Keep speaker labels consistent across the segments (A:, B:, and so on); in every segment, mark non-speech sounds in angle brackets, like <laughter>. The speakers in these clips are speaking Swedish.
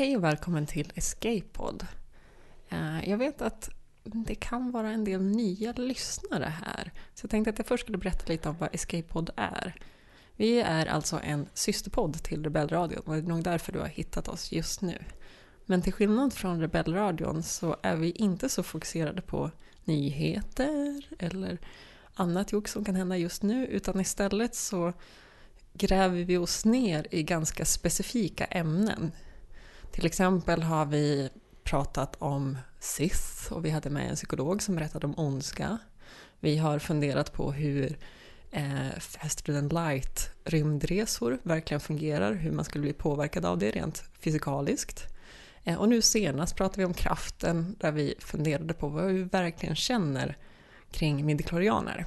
A: Hej och välkommen till Escape-podd. Eh, jag vet att det kan vara en del nya lyssnare här. Så jag tänkte att jag först skulle berätta lite om vad Escape-podd är. Vi är alltså en systerpodd till Rebellradion och det är nog därför du har hittat oss just nu. Men till skillnad från Rebellradion så är vi inte så fokuserade på nyheter eller annat jox som kan hända just nu utan istället så gräver vi oss ner i ganska specifika ämnen. Till exempel har vi pratat om SIS och vi hade med en psykolog som berättade om ondska. Vi har funderat på hur eh, Faster than light rymdresor verkligen fungerar, hur man skulle bli påverkad av det rent fysikaliskt. Eh, och nu senast pratade vi om kraften där vi funderade på vad vi verkligen känner kring midichlorianer.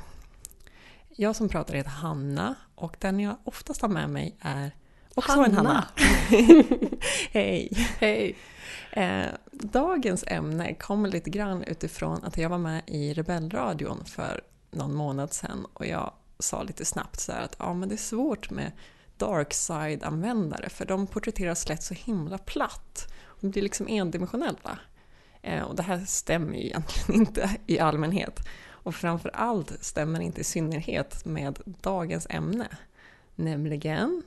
A: Jag som pratar heter Hanna och den jag oftast har med mig är också
B: Hanna.
A: en Hanna. <laughs> Hej!
B: Hej!
A: Eh, dagens ämne kommer lite grann utifrån att jag var med i Rebellradion för någon månad sedan och jag sa lite snabbt så här att ja, men det är svårt med darkside-användare för de porträtteras lätt så himla platt. De blir liksom endimensionella. Eh, och det här stämmer ju egentligen <laughs> inte i allmänhet. Och framför allt stämmer inte i synnerhet med dagens ämne. Nämligen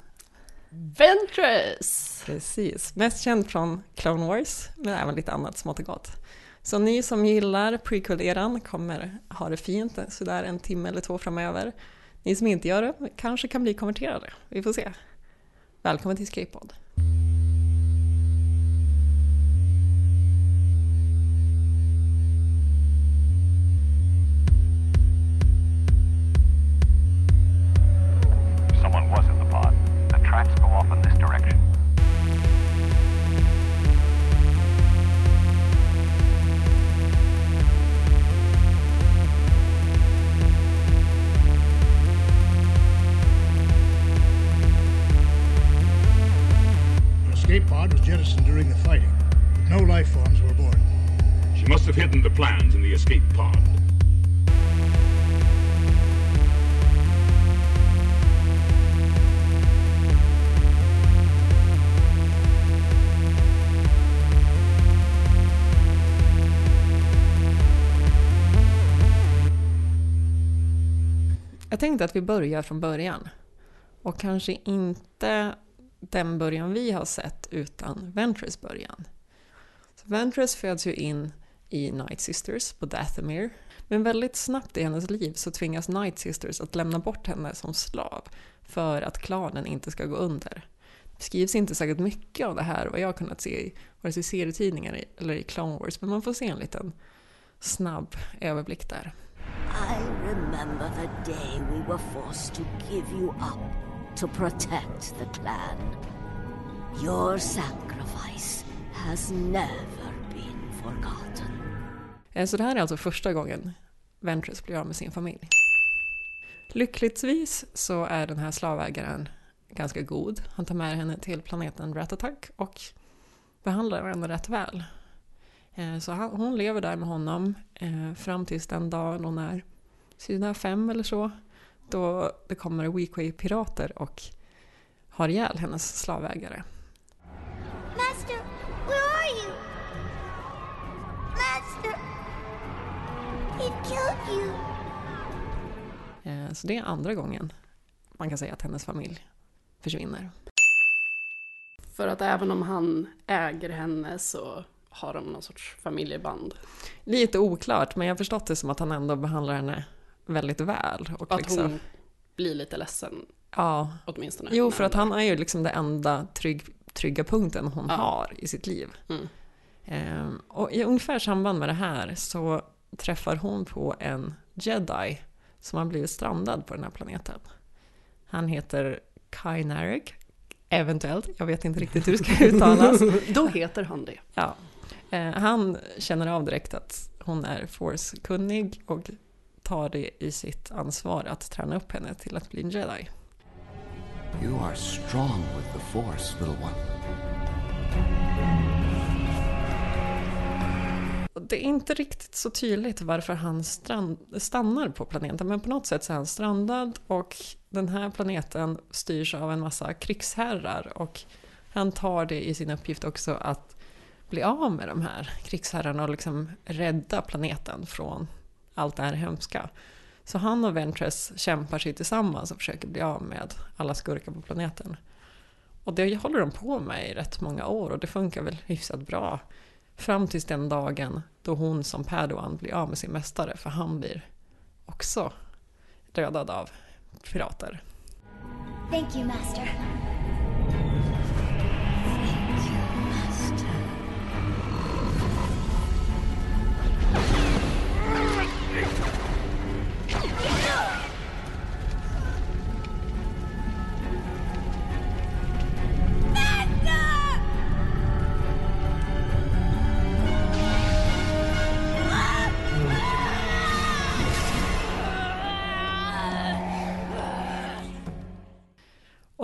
B: Ventress!
A: Precis, mest känd från Clone Wars, men även lite annat smått och gott. Så ni som gillar prequel-eran kommer ha det fint sådär en timme eller två framöver. Ni som inte gör det kanske kan bli konverterade, vi får se. Välkommen till Skatepod.
C: Someone was
A: Jag tänkte att vi börjar från början. Och kanske inte den början vi har sett utan Ventress början. Så Ventress föds ju in i Night Sisters på Dathomir. Men väldigt snabbt i hennes liv så tvingas Night Sisters att lämna bort henne som slav för att klanen inte ska gå under. Det skrivs inte särskilt mycket av det här vad jag har kunnat se i vare sig serietidningar eller i Clone Wars men man får se en liten snabb överblick där.
D: I remember the day we were forced to give you up to protect the clan. Your sacrifice has never been forgotten.
A: Eh, så det här är alltså första gången Ventress blir av med sin familj. Lyckligtvis så är den här slavägaren ganska god. Han tar med henne till planeten Ratatak och behandlar henne rätt väl. Eh, Så han, hon lever där med honom eh, fram tills den dagen hon är sina fem eller så. Då det kommer Weequay-pirater och har ihjäl hennes slavägare.
E: Master, where are you? Master, he killed you.
A: Eh, Så det är andra gången man kan säga att hennes familj försvinner.
B: För att även om han äger henne så har de någon sorts familjeband.
A: Lite oklart, men jag har förstått det som att han ändå behandlar henne väldigt väl. Och
B: Att
A: liksom,
B: hon blir lite ledsen
A: ja.
B: åtminstone.
A: Jo, för att han är ju liksom den enda trygg, trygga punkten hon
B: Ja.
A: har i sitt liv.
B: Mm.
A: Ehm, och i ungefär samband med det här så träffar hon på en jedi som har blivit strandad på den här planeten. Han heter Kai Narek, eventuellt. Jag vet inte riktigt hur det ska <laughs> uttalas.
B: Då heter han det.
A: Ja. Eh, han känner av direkt att hon är force-kunnig och tar det i sitt ansvar att träna upp henne till att bli en jedi.
F: You are strong with the Force, little one.
A: Det är inte riktigt så tydligt varför han stannar på planeten, men på något sätt så är han strandad och den här planeten styrs av en massa krigsherrar och Han tar det i sin uppgift också att bli av med de här krigsherrarna och liksom rädda planeten från allt det här hemska. Så han och Ventress kämpar sig tillsammans och försöker bli av med alla skurkar på planeten. Och det håller de på med i rätt många år och det funkar väl hyfsat bra. Fram tills den dagen då hon som Padawan blir av med sin mästare för han blir också dödad av pirater.
E: Thank you, Master.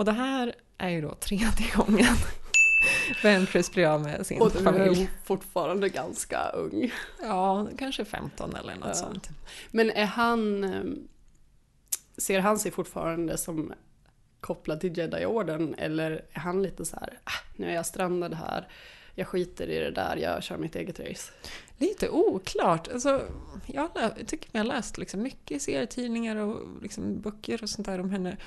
A: Och det här är ju då tredje gången <laughs> Ventress blir av med sin
B: Och du är
A: familj.
B: fortfarande ganska ung.
A: Ja, kanske 15 eller något
B: Ja.
A: sånt.
B: Men är han... eh, Ser han sig fortfarande som kopplad till Jedi-orden eller är han lite så här, ah, nu är jag strandad här, jag skiter i det där, jag kör mitt eget race.
A: Lite oklart. Alltså, jag tycker jag har läst liksom mycket serietidningar och liksom böcker och sånt där om henne.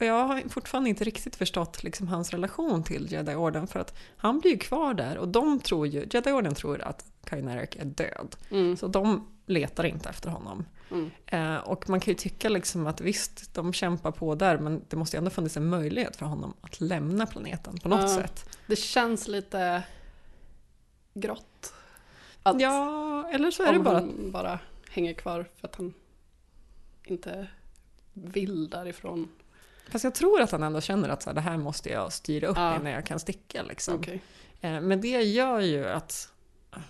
A: Och jag har fortfarande inte riktigt förstått liksom hans relation till Jedi-orden för att han blir ju kvar där och de tror ju, Jedi-orden tror att Kainarek är död.
B: Mm.
A: Så de letar inte efter honom.
B: Mm.
A: Eh, och man kan ju tycka liksom att visst, de kämpar på där men det måste ju ändå funnits en möjlighet för honom att lämna planeten på något
B: Ja.
A: sätt.
B: Det känns lite grått. Att
A: Ja, eller så är det bara att
B: han bara hänger kvar för att han inte vill därifrån.
A: Fast jag tror att han ändå känner att så här, det här måste jag styra upp
B: Ja.
A: innan jag kan sticka. Liksom.
B: Okej.
A: Eh, Men det gör ju att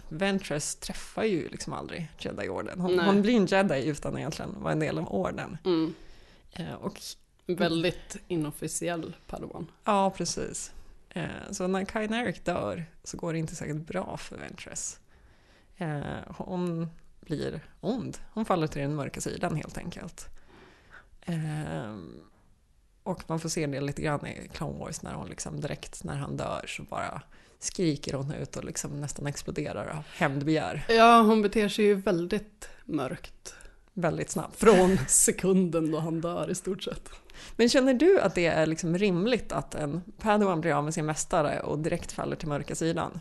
A: Ventress träffar ju liksom aldrig Jedi-orden. Hon,
B: Nej.
A: hon blir en Jedi utan egentligen vara en del av orden.
B: Mm.
A: Eh, Och
B: Väldigt inofficiell Padawan.
A: ja, precis. Eh, Så när Kainaric dör så går det inte särskilt bra för Ventress. Eh, Hon blir ond. Hon faller till den mörka sidan helt enkelt. Och man får se det lite grann i Clone Wars när hon liksom direkt när han dör så bara skriker hon ut och liksom nästan exploderar av hämndbegär
B: Ja, hon beter sig ju väldigt mörkt.
A: väldigt snabbt.
B: Från sekunden då han dör i stort sett.
A: Men känner du att det är liksom rimligt att en Padawan blir av med sin mästare och direkt faller till mörka sidan?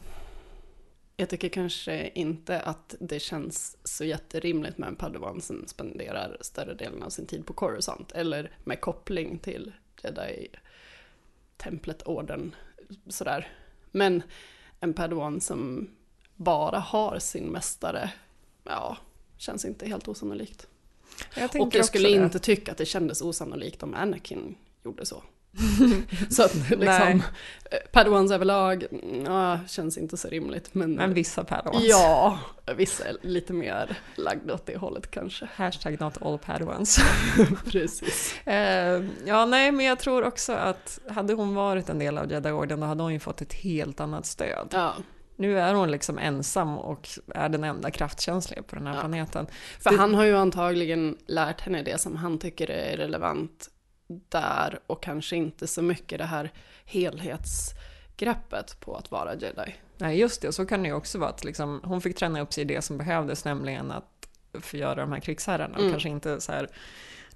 B: Jag tycker kanske inte att det känns så jätterimligt med en Padawan som spenderar större delen av sin tid på Coruscant. Eller med koppling till Jedi-templet, orden, sådär. Men en Padawan som bara har sin mästare, ja, känns inte helt osannolikt.
A: Jag
B: Och jag skulle
A: det.
B: inte tycka att det kändes osannolikt om Anakin gjorde så. <laughs> så att liksom, eh, Padawans överlag, mm, ja, känns inte så rimligt. Men,
A: Men vissa Padawans.
B: ja, vissa är lite mer lagda åt det hållet kanske.
A: Hashtag not all Padawans. <laughs>
B: Precis.
A: Eh, ja, nej, men jag tror också att hade hon varit en del av Jedi-orden då hade hon ju fått ett helt annat stöd.
B: Ja,
A: Nu är hon liksom ensam och är den enda kraftkänsliga på den här
B: Ja.
A: planeten.
B: för
A: Det-
B: han har ju antagligen lärt henne det som han tycker är relevant där och kanske inte så mycket det här helhetsgreppet på att vara jedi.
A: Nej, just det. Så kan det ju också vara att liksom, hon fick träna upp sig i det som behövdes, nämligen att förgöra de här krigsherrarna. Och
B: Mm.
A: kanske inte så här,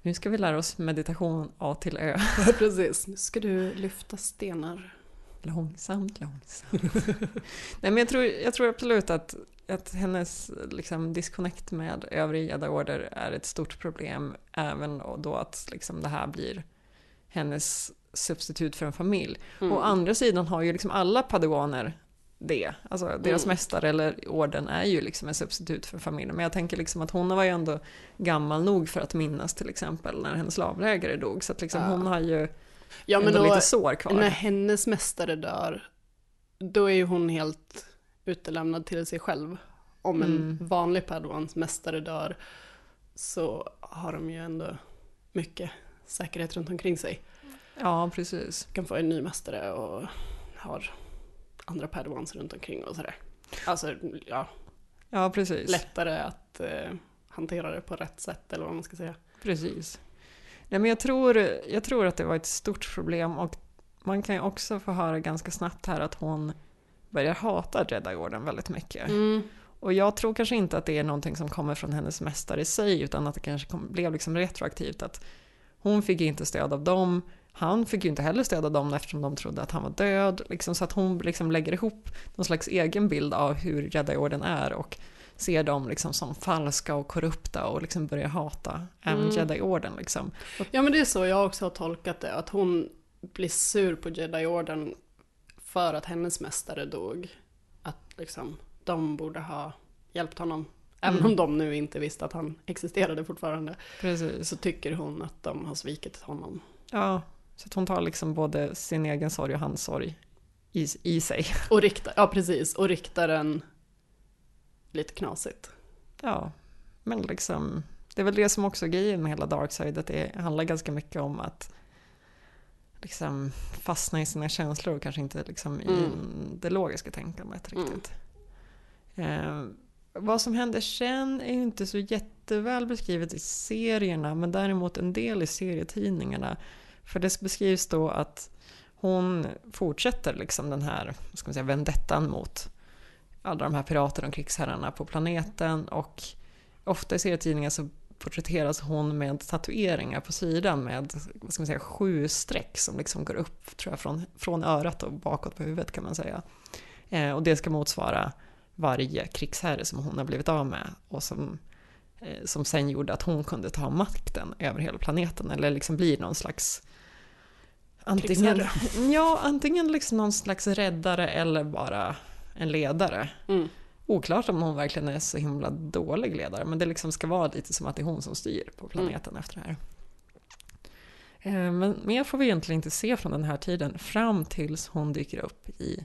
A: nu ska vi lära oss meditation A till Ö. <laughs>
B: Precis. Nu ska du lyfta stenar.
A: Långsamt, långsamt. <laughs> Nej, men jag tror, jag tror absolut att, att hennes liksom, disconnect med övriga Jedi-order är ett stort problem, även då att liksom, det här blir hennes substitut för en familj.
B: Mm.
A: Å andra sidan har ju liksom alla padawaner det. Alltså deras
B: Mm.
A: mästare eller orden är ju liksom en substitut för familjen. Men jag tänker liksom att hon var ju ändå gammal nog för att minnas till exempel när hennes slavlägare dog. Så att liksom
B: Ja.
A: hon har ju
B: Ja,
A: ändå
B: då,
A: lite sår kvar.
B: när hennes mästare dör, då är ju hon helt utelämnad till sig själv. Om en
A: Mm.
B: vanlig Padawans mästare dör så har de ju ändå mycket säkerhet runt omkring sig.
A: Ja, precis.
B: kan få en ny mästare och har andra Padawans runt omkring och sådär. Alltså, ja,
A: Ja, precis.
B: lättare att eh, hantera det på rätt sätt eller vad man ska säga.
A: Precis. Nej, men jag, tror, jag tror att det var ett stort problem och man kan ju också få höra ganska snabbt här att hon börjar hata Jedi-orden väldigt mycket. Och jag tror kanske inte att det är någonting som kommer från hennes mästare i sig, utan att det kanske kom, blev liksom retroaktivt att hon fick inte stöd av dem, han fick ju inte heller stöd av dem eftersom de trodde att han var död. Liksom, så att hon liksom lägger ihop någon slags egen bild av hur Jedi-orden är och ser dem liksom som falska och korrupta och liksom börjar hata även Jedi-orden. Liksom.
B: Ja men det är så jag också har tolkat det, att hon blir sur på Jedi-orden för att hennes mästare dog. Att liksom, de borde ha hjälpt honom. Även om de nu inte visste att han existerade fortfarande.
A: Precis.
B: Så tycker hon att de har svikit honom.
A: Ja, så hon tar liksom både sin egen sorg och hans sorg i, i sig. <laughs>
B: Och riktar, ja precis, och riktar den lite knasigt.
A: Ja, men liksom, det är väl det som också är grejen med hela Darkside, att det handlar ganska mycket om att liksom fastna i sina känslor och kanske inte liksom i
B: Mm.
A: det logiska tänkandet riktigt. Eh, vad som händer sen är ju inte så jätteväl beskrivet i serierna, men däremot en del i serietidningarna. För det beskrivs då att hon fortsätter liksom den här, ska man säga, vendettan mot alla de här piraterna och krigsherrarna på planeten och ofta i serietidningar så porträtteras hon med tatueringar på sidan med vad ska man säga, sju streck som liksom går upp tror jag, från, från örat och bakåt på huvudet kan man säga. Eh, och det ska motsvara varje krigsherre som hon har blivit av med och som, eh, som sen gjorde att hon kunde ta makten över hela planeten eller liksom bli någon slags antingen, ja, antingen liksom någon slags räddare eller bara en ledare.
B: Mm.
A: Oklart om hon verkligen är så himla dålig ledare, men det liksom ska vara lite som att det är hon som styr på planeten efter det här. Eh, Men mer får vi egentligen inte se från den här tiden fram tills hon dyker upp i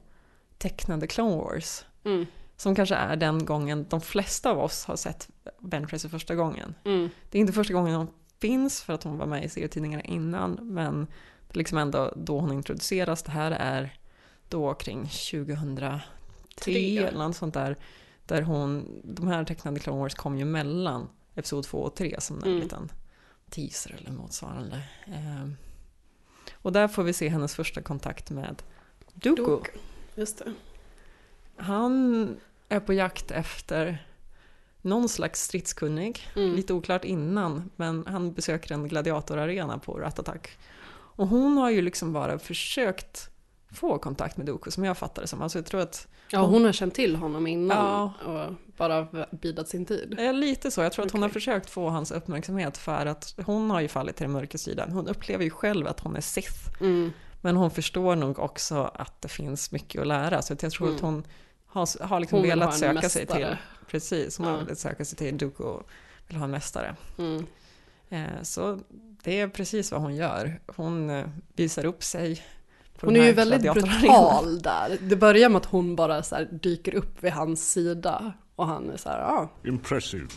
A: tecknade Clone Wars.
B: Mm.
A: Som kanske är den gången de flesta av oss har sett Ben Tracy första gången.
B: Mm.
A: Det är inte första gången hon finns för att hon var med i serietidningarna innan, men det är liksom ändå då hon introduceras. Det här är då kring 2003
B: Tre.
A: eller något sånt där. Där hon, de här tecknade Clone Wars kom ju mellan Episod 2 och 3 som en
B: Mm.
A: liten teaser eller motsvarande. Ehm, och där får vi se hennes första kontakt med Dooku.
B: Dooku. Just det.
A: Han är på jakt efter någon slags stridskunnig,
B: Mm.
A: lite oklart innan, men han besöker en gladiatorarena på Ratatak. Och hon har ju liksom bara försökt få kontakt med Dooku som jag fattar det som. Alltså jag tror att,
B: Ja, hon har känt till honom innan
A: Ja.
B: och bara bidat sin tid.
A: eh, lite så, jag tror att hon har försökt få hans uppmärksamhet för att hon har ju fallit till den mörka sidan. Hon upplever ju själv att hon är Sith.
B: Mm.
A: Men hon förstår nog också att det finns mycket att lära. Så jag tror
B: Mm.
A: att hon har, har liksom
B: Hon
A: velat söka sig
B: mästare.
A: till, precis, hon har
B: Ja.
A: velat söka sig till Dooku och vill ha en mästare.
B: Mm.
A: Eh, Så det är precis vad hon gör. Hon eh, visar upp sig.
B: Hon är ju väldigt brutal <laughs> där. Det börjar med att hon bara så här dyker upp vid hans sida och han är så här, ja.
G: Impressive.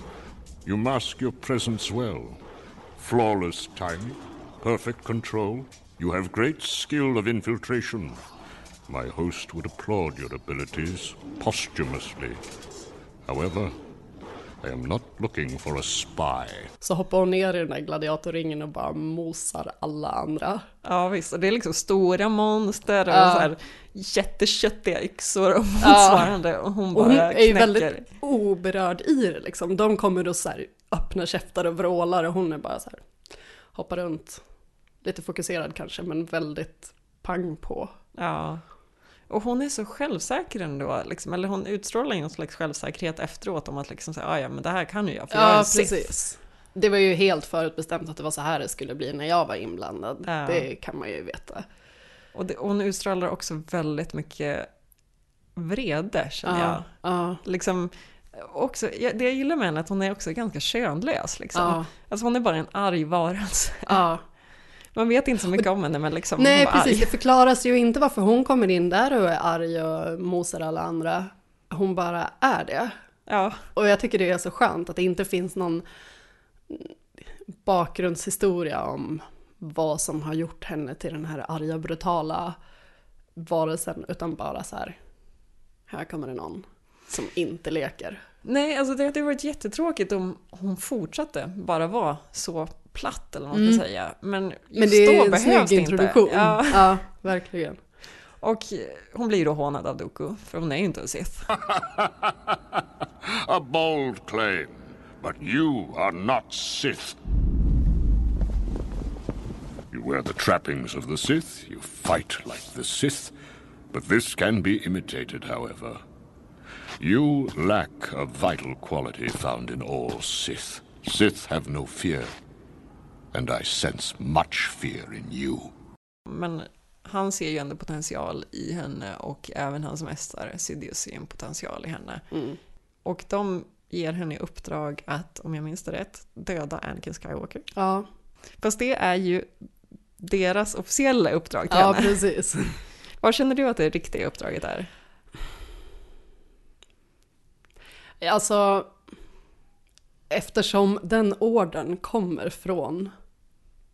G: You mask your presence well. Flawless timing, perfect control. You have great skill of infiltration. My host would applaud your abilities posthumously. However, I am not looking for a spy.
B: Så hoppar hon ner i den där gladiatorringen och bara mosar alla andra.
A: Ja visst, och det är liksom stora monster och
B: Ja.
A: så här jätteköttiga yxor och motsvarande. Och hon
B: Och
A: bara
B: hon är ju
A: knäcker.
B: väldigt oberörd i det liksom. De kommer då så här öppna käftar och vrålar och hon är bara så här hoppar runt. Lite fokuserad kanske men väldigt pang på.
A: Ja. Och hon är så självsäker ändå, liksom, eller hon utstrålar någon slags självsäkerhet efteråt om att liksom säga, "Ah, ja men det här kan ju jag, för jag är
B: Ja,
A: en Sith."
B: precis. Det var ju helt förutbestämt att det var så här det skulle bli när jag var inblandad.
A: Ja.
B: Det kan man ju veta.
A: Och, det, hon utstrålar också väldigt mycket vrede känner jag.
B: Ja, ja,
A: Liksom, också, det jag gillar med henne är att hon är också ganska könlös. Liksom. Alltså hon är bara en arg varelse. Man vet inte så mycket om henne men liksom, hon
B: Nej,
A: var
B: precis.
A: arg.
B: Det förklaras ju inte varför hon kommer in där och är arg och mosar alla andra. Hon bara är det.
A: Ja,
B: Och jag tycker det är så skönt att det inte finns någon bakgrundshistoria om vad som har gjort henne till den här arga, brutala varelsen, utan bara så här, här kommer det någon som inte leker.
A: nej alltså det hade varit jättetråkigt om hon fortsatte bara vara så platt eller vad man ska säga. Men just
B: Mm. Men det är
A: då
B: en
A: behövs det
B: snygg introduktion.
A: inte. Ja, <laughs>
B: Ja, verkligen.
A: Och hon blir då hånad av Dooku, för hon är ju inte en Sith. <laughs>
G: A bold claim, but you are not Sith. You wear the trappings of the Sith, you fight like the Sith, but this can be imitated, however. You lack a vital quality found in all Sith. Sith have no fear, and I sense much fear in you.
A: Men han ser ju ändå potential i henne och även hans mästare Sidious ser en potential i henne.
B: Mm.
A: Och de ger henne i uppdrag att, om jag minns det rätt, döda Anakin Skywalker.
B: Ja,
A: Fast det är ju deras officiella uppdrag till
B: ja
A: henne.
B: precis. <laughs>
A: Vad känner du att det riktiga uppdraget är?
B: Alltså, eftersom den orden kommer från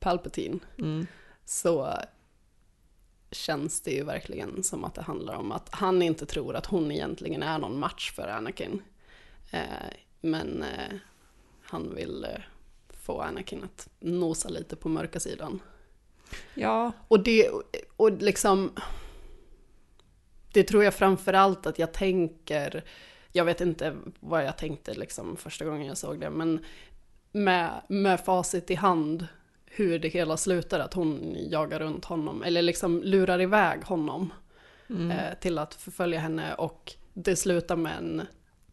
B: Palpatine
A: Mm.
B: så känns det ju verkligen som att det handlar om att han inte tror att hon egentligen är någon match för Anakin. Eh, men eh, han vill eh, få Anakin att nosa lite på mörka sidan.
A: Ja,
B: Och det, och liksom, det tror jag framför allt att jag tänker, jag vet inte vad jag tänkte liksom första gången jag såg det, men med, med facit i hand, hur det hela slutar, att hon jagar runt honom, eller liksom lurar iväg honom eh, till att förfölja henne och det slutar med en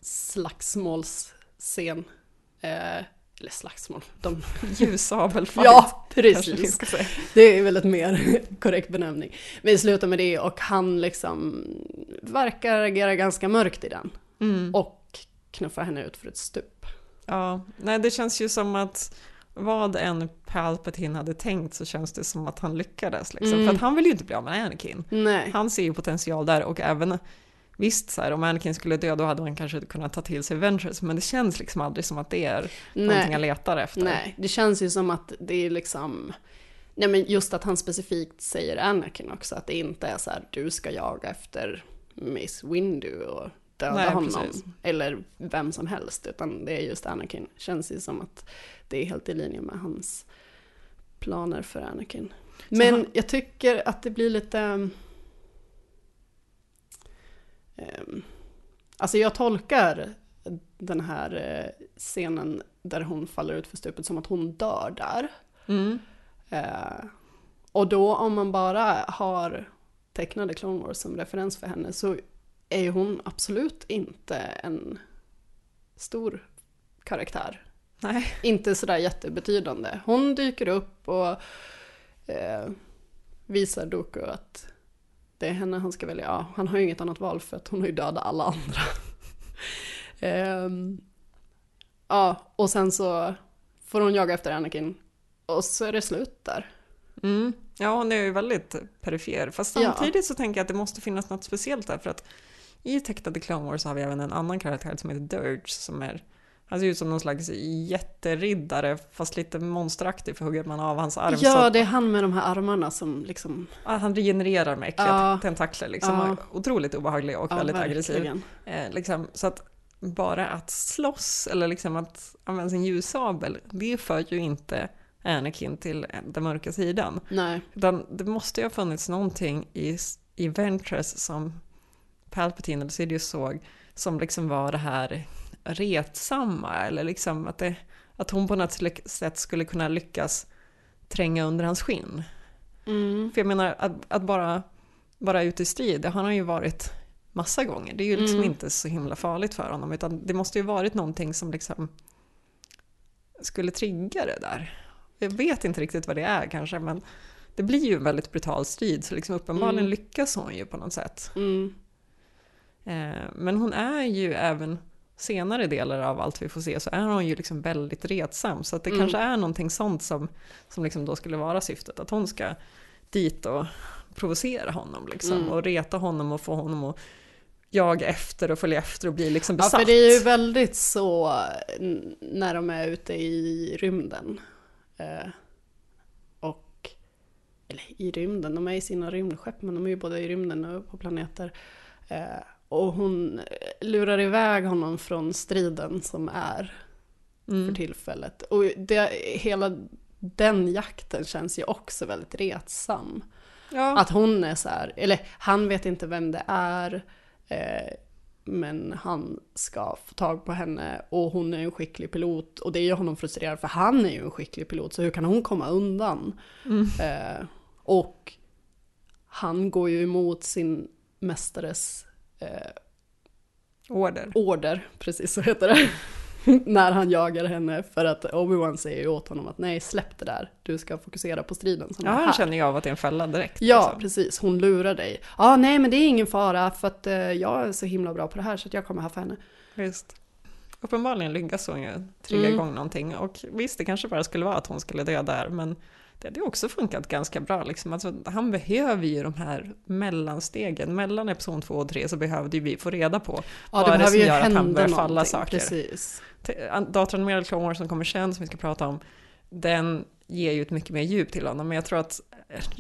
B: slagsmålsscen. Eh, eller slagsmål, de <laughs>
A: ljussabelfight.
B: Ja,
A: vi
B: precis. Det är väl ett mer <laughs> korrekt benämning. Men det slutar med det och han liksom verkar agera ganska mörkt i den.
A: Mm.
B: Och knuffar henne ut för ett stup.
A: Ja, nej det känns ju som att vad en Palpatine hade tänkt så känns det som att han lyckades. Liksom.
B: Mm.
A: För att han vill ju inte bli av med Anakin.
B: Nej.
A: Han ser ju potential där och även Visst, så här, om Anakin skulle dö då hade han kanske kunnat ta till sig Ventures, men det känns liksom aldrig som att det är någonting han
B: Nej.
A: letar efter.
B: Nej, det känns ju som att det är liksom... Nej men just att han specifikt säger Anakin också, att det inte är så här du ska jaga efter Miss Windu och döda
A: Nej,
B: honom.
A: precis.
B: Eller vem som helst, utan det är just Anakin. Känns ju som att det är helt i linje med hans planer för Anakin. Men
A: han-
B: jag tycker att det blir lite... ehm, alltså jag tolkar den här eh, scenen där hon faller ut för stupet som att hon dör där.
A: Mm.
B: Eh, och då om man bara har tecknade Clone Wars som referens för henne så är hon absolut inte en stor karaktär.
A: Nej.
B: Inte sådär jättebetydande. Hon dyker upp och eh, visar Doku att det är henne han ska välja. Ja, han har ju inget annat val för att hon har ju dödat alla andra. <laughs> Ehm, ja, och sen så får hon jaga efter Anakin och så är det slut där.
A: Mm. Ja, hon är ju väldigt perifer. Fast
B: Ja.
A: samtidigt så tänker jag att det måste finnas något speciellt där. För att i tecknade Clone Wars så har vi även en annan karaktär som heter Dirge som är han ser ut som någon slags jätteriddare fast lite monsteraktig för hugger man av hans arm så
B: Ja,
A: att,
B: det är han med de här armarna som liksom...
A: ah, han regenererar med äckliga
B: Ja.
A: tentakler liksom.
B: Ja.
A: Otroligt obehaglig och
B: Ja,
A: väldigt aggressiv.
B: verkligen.
A: Eh, liksom, så att bara att slåss eller liksom att använda sin ljussabel, det för ju inte Anakin till den mörka sidan.
B: Nej.
A: Utan det måste ju ha funnits någonting i, i Ventress som Palpatine eller Sidious såg som liksom var det här retsamma eller liksom att, det, att hon på något sätt skulle kunna lyckas tränga under hans skinn.
B: Mm.
A: För jag menar att, att bara vara ute i strid, det har han ju varit massa gånger. Det är ju liksom
B: Mm.
A: inte så himla farligt för honom utan det måste ju varit någonting som liksom skulle trigga det där. Jag vet inte riktigt vad det är kanske men det blir ju en väldigt brutal strid så liksom uppenbarligen
B: Mm.
A: lyckas hon ju på något sätt.
B: Mm.
A: Eh, men hon är ju även senare delar av allt vi får se så är hon ju liksom väldigt retsam så att det
B: Mm.
A: kanske är någonting sånt som, som liksom då skulle vara syftet att hon ska dit och provocera honom liksom
B: Mm.
A: och reta honom och få honom att jaga efter och följa efter och bli liksom
B: Ja,
A: besatt.
B: för det är ju väldigt så när de är ute i rymden. Eh, och, eller i rymden, de är i sina rymdskepp men de är ju både i rymden och på planeter. Eh, och hon lurar iväg honom från striden som är
A: Mm.
B: för tillfället. Och det, hela den jakten känns ju också väldigt retsam.
A: Ja.
B: Att hon är så här, eller han vet inte vem det är, eh, men han ska få tag på henne och hon är en skicklig pilot och det gör honom frustrerad för han är ju en skicklig pilot så hur kan hon komma undan? Eh, och han går ju emot sin mästares eh,
A: Order.
B: order, precis så heter det. <laughs> när han jagar henne för att Obi-Wan säger ju åt honom att nej släpp det där, du ska fokusera på striden som
A: Ja,
B: är
A: känner ju av att det är en fälla direkt.
B: Ja,
A: liksom.
B: precis. Hon lurar dig. Ja, nej, men det är ingen fara för att eh, jag är så himla bra på det här så att jag kommer haffa henne.
A: Visst. Uppenbarligen lyckas hon ju trigga
B: Mm.
A: igång någonting. Och visst, det kanske bara skulle vara att hon skulle dö där, men det hade också funkat ganska bra. Liksom. Alltså, han behöver ju de här mellanstegen. Mellan episod 2 och 3 så behövde vi få reda på
B: Ja,
A: vad är det
B: behöver
A: som gör att han börjar falla saker.
B: Precis.
A: Datoranimerad Clone Wars som kommer sen, som vi ska prata om, den ger ju ett mycket mer djup till honom. Men jag tror att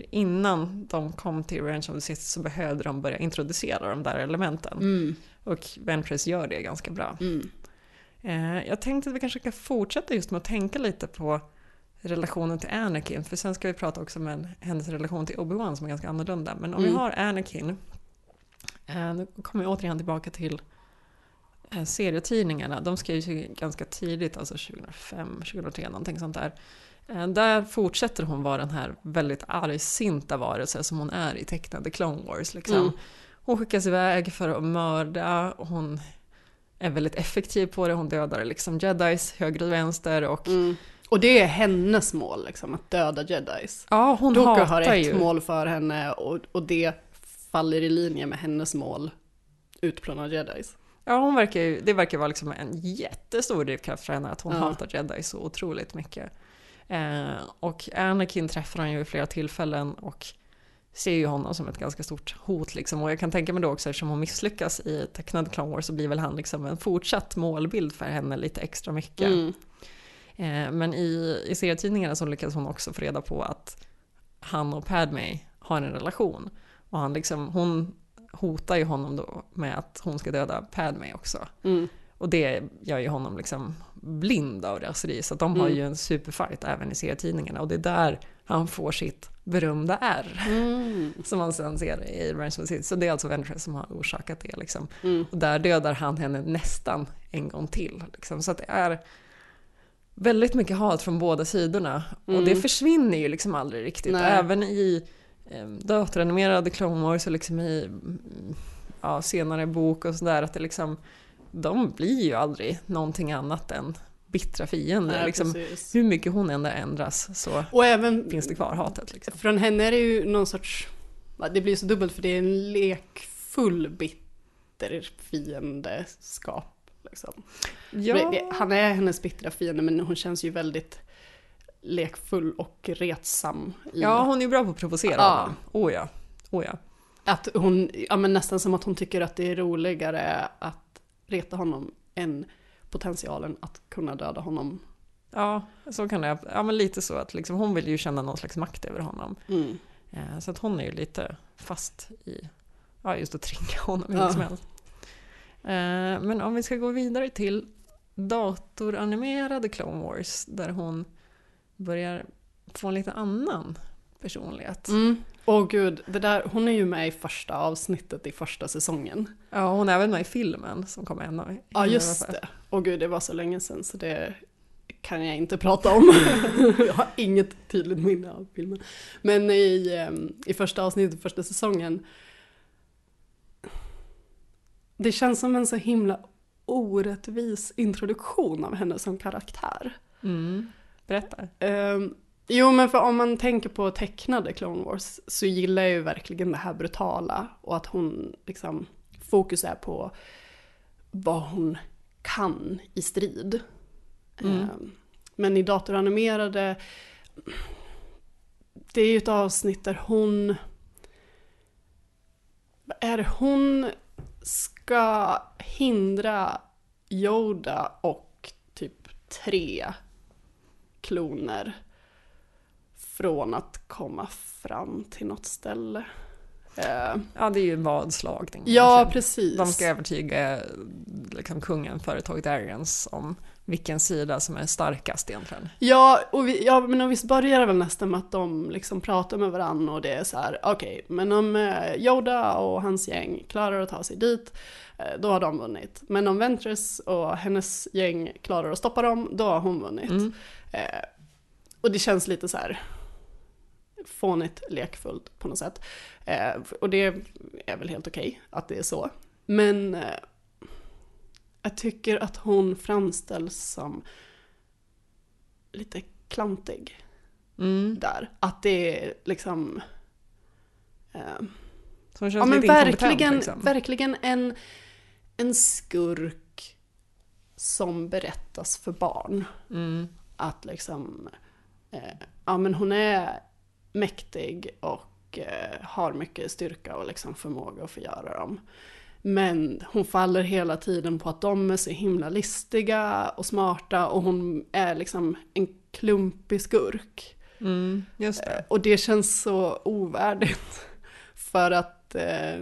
A: innan de kom till Revenge of the Sith så behövde de börja introducera de där elementen.
B: Mm.
A: Och Ventress gör det ganska bra.
B: Mm.
A: Eh, Jag tänkte att vi kanske ska fortsätta just med att tänka lite på relationen till Anakin, för sen ska vi prata också om hennes relation till Obi-Wan som är ganska annorlunda. Men om vi
B: Mm.
A: har Anakin, eh, nu kommer jag återigen tillbaka till eh, serietidningarna. De skrevs ju ganska tidigt, alltså 2005, 2003 någonting sånt där. Eh, Där fortsätter hon vara den här väldigt argsinta varelse som hon är i tecknade Clone Wars. Liksom.
B: Mm.
A: Hon skickas iväg för att mörda, hon är väldigt effektiv på det, hon dödar liksom jedis höger och vänster och
B: Mm. Och det är hennes mål, liksom, att döda jedis.
A: ja, hon
B: Doku
A: hatar
B: har ett
A: ju...
B: mål för henne och, och det faller i linje med hennes mål, utplåna jedis.
A: Ja, hon verkar ju, det verkar vara liksom en jättestor drivkraft för henne att hon
B: Ja.
A: hatar jedi så otroligt mycket. Eh, och Anakin träffar han ju vid flera tillfällen och ser ju honom som ett ganska stort hot liksom. Och jag kan tänka mig då också eftersom hon misslyckas i tecknad Clone Wars så blir väl han liksom en fortsatt målbild för henne lite extra mycket.
B: Mm.
A: Eh, men i, i serietidningarna så lyckas hon också få reda på att han och Padme har en relation. Och han liksom, hon hotar ju honom då med att hon ska döda Padme också.
B: Mm.
A: Och det gör ju honom liksom blind av raseri. Så att de har
B: Mm.
A: ju en superfight även i serietidningarna. Och det är där han får sitt berömda R.
B: Mm. <laughs>
A: Som man sen ser i Revenge of the Sith. Så det är alltså Ventress som har orsakat det. Liksom.
B: Mm.
A: Och där dödar han henne nästan en gång till. Liksom. Så det är väldigt mycket hat från båda sidorna. Och det
B: Mm.
A: försvinner ju liksom aldrig riktigt.
B: Nej.
A: Även i eh, datoranimerade Clone Wars och liksom i mm, ja, senare bok och sådär. Att det liksom, de blir ju aldrig någonting annat än bittra fiender.
B: Nej,
A: liksom, hur mycket hon än ändras så
B: Och även
A: finns det kvar hatet. Liksom.
B: Från henne är det ju någon sorts, det blir så dubbelt för det är en lekfull bitter fiendeskap. Liksom.
A: Ja,
B: Han är hennes bittra fiende men hon känns ju väldigt lekfull och retsam. I
A: ja, hon är ju bra på att provocera
B: Ja.
A: honom. Oh ja. Oh ja.
B: Att hon, ja men nästan som att hon tycker att det är roligare att reta honom än potentialen att kunna döda honom.
A: Ja, så kan det Ja, men lite så att liksom, hon vill ju känna någon slags makt över honom.
B: Mm.
A: Eh, Så att hon är ju lite fast i, ja just att trigga honom hur
B: Ja.
A: som helst. Eh, Men om vi ska gå vidare till datoranimerade Clone Wars där hon börjar få en lite annan personlighet.
B: Mm. Åh gud, det där, hon är ju med i första avsnittet i första säsongen.
A: Ja, hon är även med i filmen som kommer en
B: Ja just det. Åh gud, det var så länge sedan så det kan jag inte prata om. <laughs> jag har inget tydligt minne av filmen. Men i, ehm, i första avsnittet, första säsongen. Det känns som en så himla orättvis introduktion av henne som karaktär.
A: Mm. Berätta.
B: Ehm, jo, men för om man tänker på tecknade Clone Wars så gillar jag ju verkligen det här brutala och att hon liksom fokus är på vad hon kan i strid.
A: Mm.
B: Ehm, men i datoranimerade, det är ju ett avsnitt där hon, är det, hon ska hindra Yoda och typ tre kloner från att komma fram till något ställe. Eh,
A: Ja, det är ju en vadslagning.
B: ja, precis.
A: De ska övertyga liksom kungen före Targaryens om vilken sida som är starkast egentligen.
B: Ja, och vi, ja, men och visst börjar det väl nästan med att de liksom pratar med varandra och det är så här, okej, men om eh, Yoda och hans gäng klarar att ta sig dit, eh, då har de vunnit. Men om Ventress och hennes gäng klarar att stoppa dem, då har hon vunnit.
A: Mm.
B: Eh, och det känns lite så här fånigt lekfullt på något sätt. Eh, och det är väl helt okej att det är så. Men eh, jag tycker att hon framställs som lite klantig
A: Mm.
B: där. Att det är liksom... Eh,
A: Som känns
B: ja men
A: lite
B: verkligen,
A: liksom.
B: verkligen en, en skurk som berättas för barn.
A: Mm.
B: Att liksom, eh, ja men hon är mäktig och eh, har mycket styrka och liksom förmåga att förgöra dem. Men hon faller hela tiden på att de är så himla listiga och smarta och hon är liksom en klumpig skurk.
A: Mm, det.
B: Eh, Och det känns så ovärdigt. <laughs> För att eh,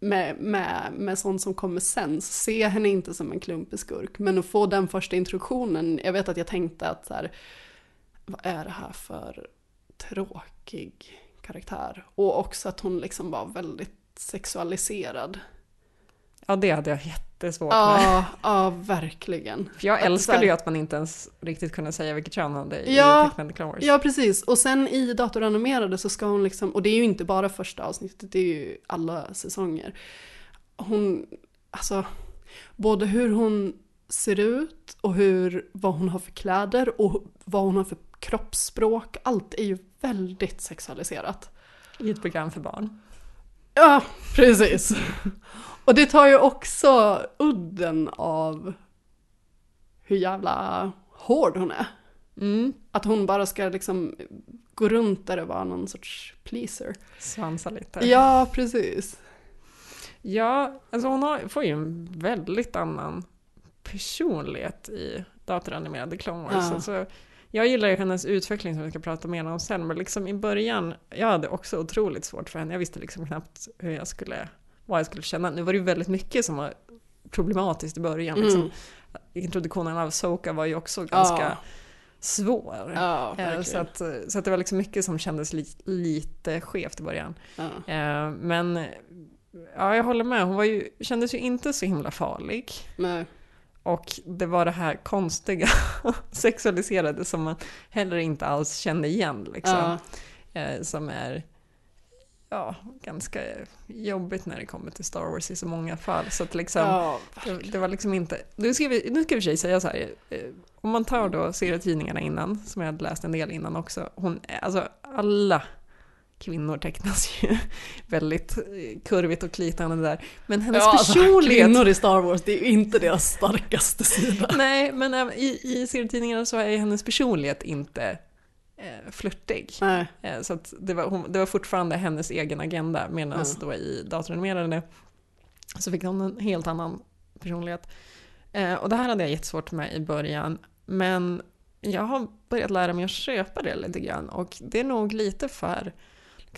B: med, med, med sånt som kommer sen, så ser jag henne inte som en klumpig skurk. Men att få den första introduktionen, jag vet att jag tänkte att så här, vad är det här för tråkig karaktär? Och också att hon liksom var väldigt sexualiserad.
A: Ja, det hade jag jättesvårt med.
B: Ja, ja verkligen.
A: För jag älskade ju att man inte ens riktigt kunde säga vilket kön hon hade i
B: Ja,
A: tecknade Clone Wars.
B: Ja, precis. Och sen i datoranimerade så ska hon liksom, och det är ju inte bara första avsnittet, det är ju alla säsonger. Hon, alltså, både hur hon ser ut och hur, vad hon har för kläder och vad hon har för kroppsspråk, allt är ju väldigt sexualiserat.
A: I ett program för barn.
B: Ja, precis. Och det tar ju också udden av hur jävla hård hon är.
A: Mm.
B: Att hon bara ska liksom gå runt där och vara någon sorts pleaser.
A: Svansa lite.
B: Ja, precis.
A: Ja, alltså hon har, får ju en väldigt annan personlighet i datoranimerade Clone Wars.
B: Ja.
A: Alltså, jag gillar ju hennes utveckling som vi ska prata mer om sen, men liksom i början, jag hade också otroligt svårt för henne. Jag visste liksom knappt hur jag skulle, vad jag skulle känna. Nu var det ju väldigt mycket som var problematiskt i början. Liksom.
B: Mm.
A: Introduktionen av Soka var ju också ganska
B: Ja.
A: svår.
B: Verkligen.
A: så, att, så att det var liksom mycket som kändes li, lite skevt i början.
B: Ja.
A: Eh, men ja, jag håller med, hon var ju, kändes ju inte så himla farlig.
B: Nej.
A: Och det var det här konstiga <laughs> sexualiserade som man heller inte alls kände igen. Liksom.
B: Ja.
A: Eh, som är ja, ganska jobbigt när det kommer till Star Wars i så många fall. Så att liksom,
B: Ja,
A: det, det var liksom inte... Nu ska vi, nu ska vi säga så här, eh, om man tar då serietidningarna innan, som jag hade läst en del innan också, hon, alltså alla kvinnor tecknas ju <laughs> väldigt eh, kurvigt och klitande där. Men hennes
B: ja alltså,
A: personlighet...
B: kvinnor i Star Wars, det är ju inte deras starkaste sida. <laughs>
A: Nej, men i, i serietidningarna så är hennes personlighet inte eh, flörtig. Eh, så det, var, hon, det var fortfarande hennes egen agenda, medan
B: Mm.
A: då i datoranimerade så fick hon en helt annan personlighet. Eh, och det här hade jag jättesvårt med i början, men jag har börjat lära mig att köpa det lite grann och det är nog lite för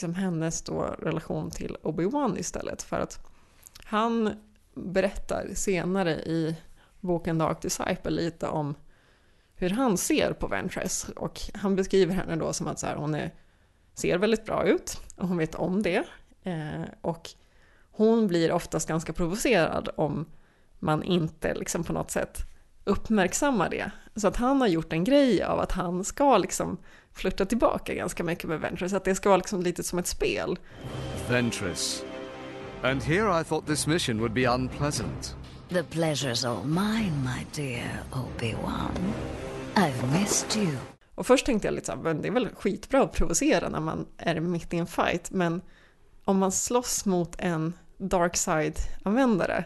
A: liksom, hennes då relation till Obi-Wan istället, för att han berättar senare i boken Dark Disciple lite om hur han ser på Ventress och han beskriver henne då som att så här, hon är, ser väldigt bra ut och hon vet om det. Eh, och hon blir oftast ganska provocerad om man inte liksom på något sätt uppmärksammar det. Så att han har gjort en grej av att han ska liksom flirta tillbaka ganska mycket med Ventress, att det ska vara liksom lite som ett spel.
H: Ventress. And here I thought this mission would be unpleasant.
D: The pleasure's all mine, my dear Obi-Wan. I've missed you.
A: Och först tänkte jag lite så här, men det är väl skitbra att provocera när man är mitt i en fight, men om man slåss mot en dark side-användare,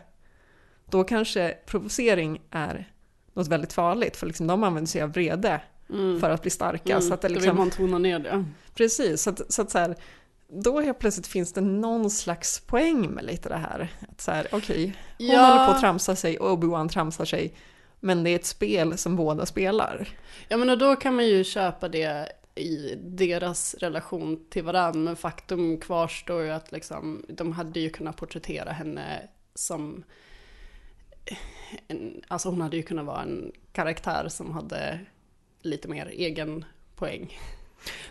A: då kanske provocering är något väldigt farligt, för liksom de använder sig av vrede
B: Mm.
A: för att bli starka.
B: Mm.
A: Så att det
B: Då vill
A: liksom,
B: man tona ner det.
A: precis, så att, så att så här, då helt plötsligt finns det någon slags poäng med lite det här. Att så här, okej, hon
B: Ja.
A: håller på att tramsa sig och Obi-Wan tramsar sig, men det är ett spel som båda spelar.
B: Ja men och då kan man ju köpa det i deras relation till varandra. Men faktum kvarstår ju att liksom, de hade ju kunnat porträttera henne som en, alltså hon hade ju kunnat vara en karaktär som hade lite mer egen poäng.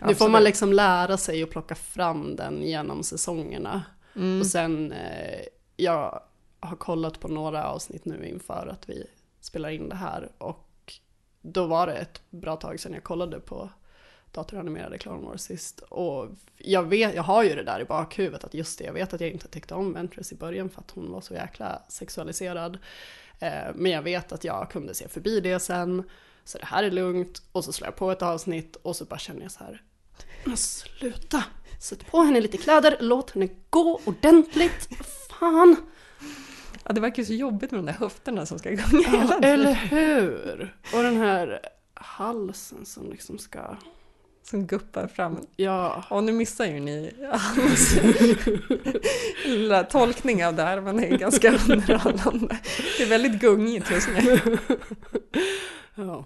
B: Nu får
A: Absolut.
B: man liksom lära sig att plocka fram den genom säsongerna.
A: Mm.
B: Och sen, eh, jag har kollat på några avsnitt nu inför att vi spelar in det här och då var det ett bra tag sedan jag kollade på datoranimerade Clone Wars sist. Och jag, vet, jag har ju det där i bakhuvudet att just det, jag vet att jag inte tyckte om Ventress i början för att hon var så jäkla sexualiserad. Eh, men jag vet att jag kunde se förbi det sen, så det här är lugnt. Och så slår jag på ett avsnitt och så bara känner jag så här, men sluta! Sätt på henne lite kläder, låt henne gå ordentligt, fan!
A: Ja, det verkar ju så jobbigt med de där höfterna som ska gunga hela
B: Ja, eller hur? Och den här halsen som liksom ska...
A: Som guppar fram.
B: Ja.
A: Och nu missar ju ni hans <laughs> lilla tolkning av det här, men det är ganska underhållande. Det är väldigt gungigt just nu. <laughs>
B: ja.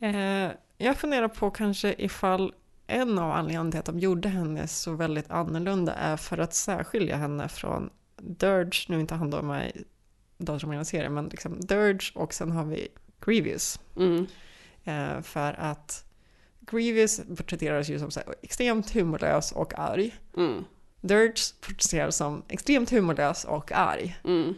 A: Eh, jag funderar på kanske ifall en av anledningarna till att de gjorde henne så väldigt annorlunda är för att särskilja henne från Dirge, nu inte han då med i datoranimerad serie, men liksom Dirge och sen har vi Grievous.
B: Mm.
A: Eh, för att Grievous porträtteras ju som så här, extremt humorlös och arg.
B: Mm.
A: Dirge porträtteras som extremt humorlös och arg.
B: Mm.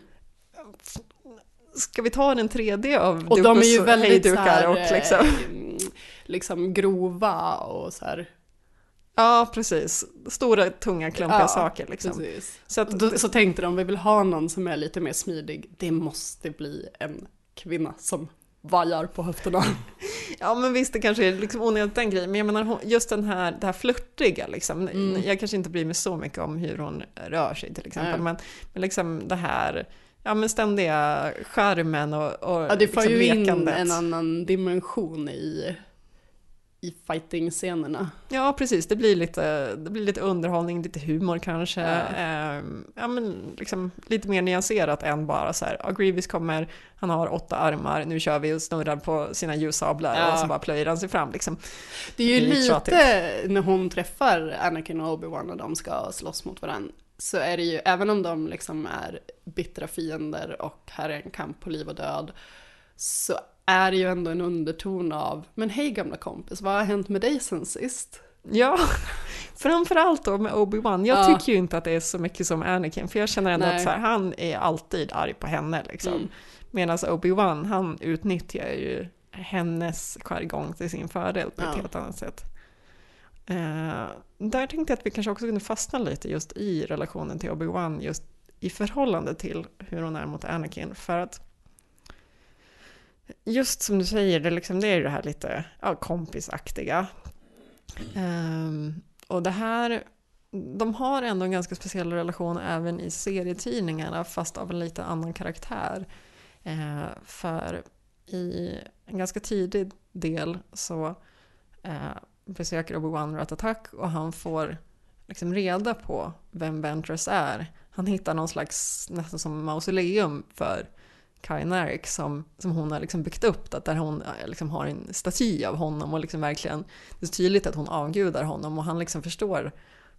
A: Ska vi ta den tredje av
B: Och de är ju väldigt så här,
A: och liksom...
B: eh, liksom grova och så här.
A: Ja, precis. Stora, tunga, klumpiga
B: Ja,
A: saker liksom.
B: Precis.
A: Så att,
B: Då, så tänkte de, vi vill ha någon som är lite mer smidig. Det måste bli en kvinna som vajar på höfterna. <laughs>
A: ja, men visst, det kanske är liksom onödigt den grejen. Men jag menar, just den här, det här flörtiga liksom.
B: Mm.
A: Jag kanske inte bryr mig så mycket om hur hon rör sig till exempel. Men, men liksom det här, ja men ständiga skärmen och, och
B: Ja, det får
A: liksom
B: ju in en annan dimension i, i fighting-scenerna.
A: Ja, precis. Det blir, lite, det blir lite underhållning, lite humor kanske.
B: Ja.
A: Ehm, ja, men liksom lite mer nyanserat än bara så här, ja, Grievous kommer, han har åtta armar, nu kör vi och snurrar på sina ljussablar
B: Ja.
A: och så bara plöjer han sig fram liksom.
B: Det är ju
A: Det är lite
B: lite när hon träffar Anakin och Obi-Wan och de ska slåss mot varandra. Så är det ju, även om de liksom är bittra fiender och här är en kamp på liv och död. Så är det ju ändå en underton av, men hej gamla kompis, vad har hänt med dig sen sist?
A: Ja, <laughs> framförallt då med Obi-Wan. Jag
B: Ja.
A: tycker ju inte att det är så mycket som Anakin, för jag känner ändå
B: Nej.
A: att så här, han är alltid arg på henne liksom.
B: Mm.
A: Medan Obi-Wan, han utnyttjar ju hennes jargong till sin fördel på ett
B: Ja.
A: helt annat sätt. Eh, där tänkte jag att vi kanske också kunde fastna lite just i relationen till Obi-Wan, just i förhållande till hur hon är mot Anakin. För att just som du säger, det, liksom, det är ju det här lite ja, kompisaktiga. Um, och det här, de har ändå en ganska speciell relation även i serietidningarna, fast av en lite annan karaktär. Uh, för i en ganska tidig del så uh, besöker Obi-Wan Ratatak och han får liksom reda på vem Ventress är. Han hittar någon slags, nästan som mausoleum för Kainarek som, som hon har liksom byggt upp, att där hon eh, liksom har en staty av honom och liksom verkligen, det är tydligt att hon avgudar honom och han liksom förstår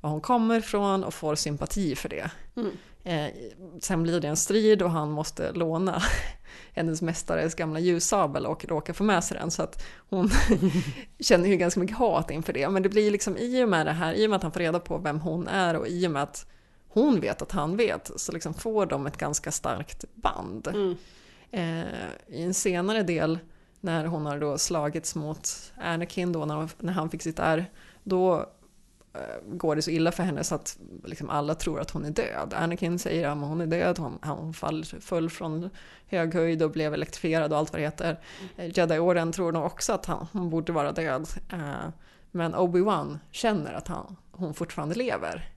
A: var hon kommer ifrån och får sympati för det.
B: Mm.
A: Eh, sen blir det en strid och han måste låna <laughs> hennes mästares gamla ljussabel och råkar få med sig den. Så att hon <laughs> känner ju ganska mycket hat inför det. Men det blir liksom i och med det här, i och med att han får reda på vem hon är och i och med att hon vet att han vet, så liksom får de ett ganska starkt band.
B: Mm.
A: Eh, I en senare del, när hon har då slagits mot Anakin då, när, när han fick sitt ärr, då eh, går det så illa för henne så att liksom alla tror att hon är död. Anakin säger att hon är död, hon, han fall, föll från hög höjd och blev elektrifierad och allt vad det heter. Eh, Jedi-orden tror nog också att han, hon borde vara död. Eh, men Obi-Wan känner att han, hon fortfarande lever.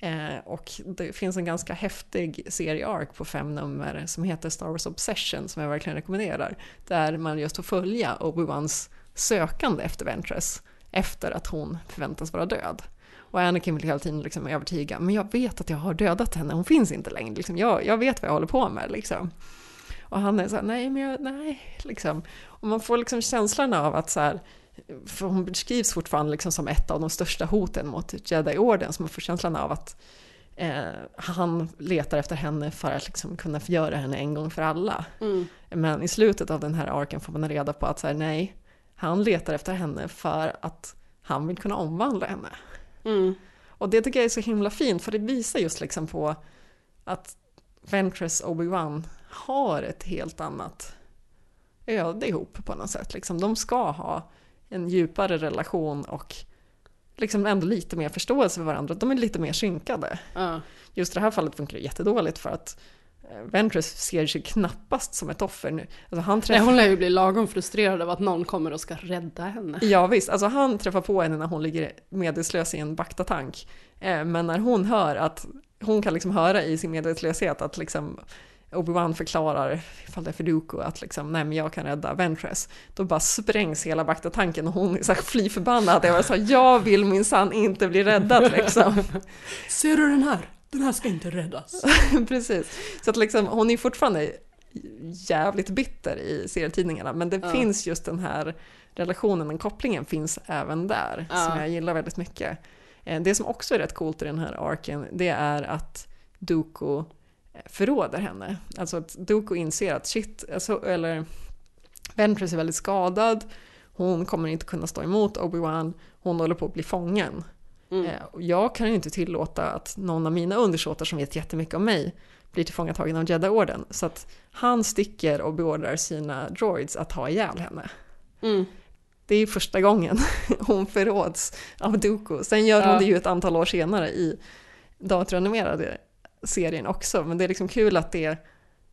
A: Eh, och det finns en ganska häftig serie-ark på fem nummer som heter Star Wars Obsession som jag verkligen rekommenderar. Där man just får följa Obi-Wans sökande efter Ventress efter att hon förväntas vara död. Och Anakin vill hela tiden liksom övertyga, men jag vet att jag har dödat henne, hon finns inte längre, liksom. jag, jag vet vad jag håller på med. Liksom. Och han är så här, nej men jag, nej, liksom. Och man får liksom känslan av att så här, för hon beskrivs fortfarande liksom som ett av de största hoten mot Jedi-orden, så man får känslan av att eh, han letar efter henne för att liksom kunna förgöra henne en gång för alla.
B: Mm.
A: Men i slutet av den här arken får man reda på att så här, nej, han letar efter henne för att han vill kunna omvandla henne.
B: Mm.
A: Och det tycker jag är så himla fint för det visar just liksom på att Ventress och Obi-Wan har ett helt annat öde ihop på något sätt. Liksom, de ska ha en djupare relation och liksom ändå lite mer förståelse för varandra. De är lite mer synkade.
B: Ja.
A: Just i det här fallet funkar det jättedåligt för att eh, Ventress ser sig knappast som ett offer nu. Alltså han
B: Nej,
A: träffar...
B: hon lär ju bli lagom frustrerad av att någon kommer och ska rädda henne.
A: Ja visst, alltså han träffar på henne när hon ligger medvetslös i en baktatank. Eh, Men när hon hör att, hon kan liksom höra i sin medvetslöshet att liksom Obi-Wan förklarar, ifall det är för Dooku, att liksom, nej men jag kan rädda Ventress. Då bara sprängs hela baktatanken och hon är så här fly förbannad. Jag var så här, jag vill minsann inte bli räddad liksom. <laughs>
B: Ser du den här? Den här ska inte räddas. <laughs>
A: Precis. Så att liksom, hon är fortfarande jävligt bitter i serietidningarna, men det
B: Ja.
A: finns just den här relationen, den kopplingen finns även där,
B: Ja.
A: som jag gillar väldigt mycket. Eh, Det som också är rätt coolt i den här arken, det är att Dooku förråder henne. Alltså att Dooku inser att shit, alltså, eller Ventress är väldigt skadad, hon kommer inte kunna stå emot Obi-Wan, hon håller på att bli fången.
B: Mm.
A: Eh, Jag kan ju inte tillåta att någon av mina undersåtar som vet jättemycket om mig blir tillfångatagen av Jedi-orden. Så att han sticker och beordrar sina droids att ha ihjäl henne.
B: Mm.
A: Det är ju första gången <laughs> hon förråds av Dooku. Sen gör hon
B: Ja.
A: det ju ett antal år senare i datoranimerade serien också. Men det är liksom kul att det,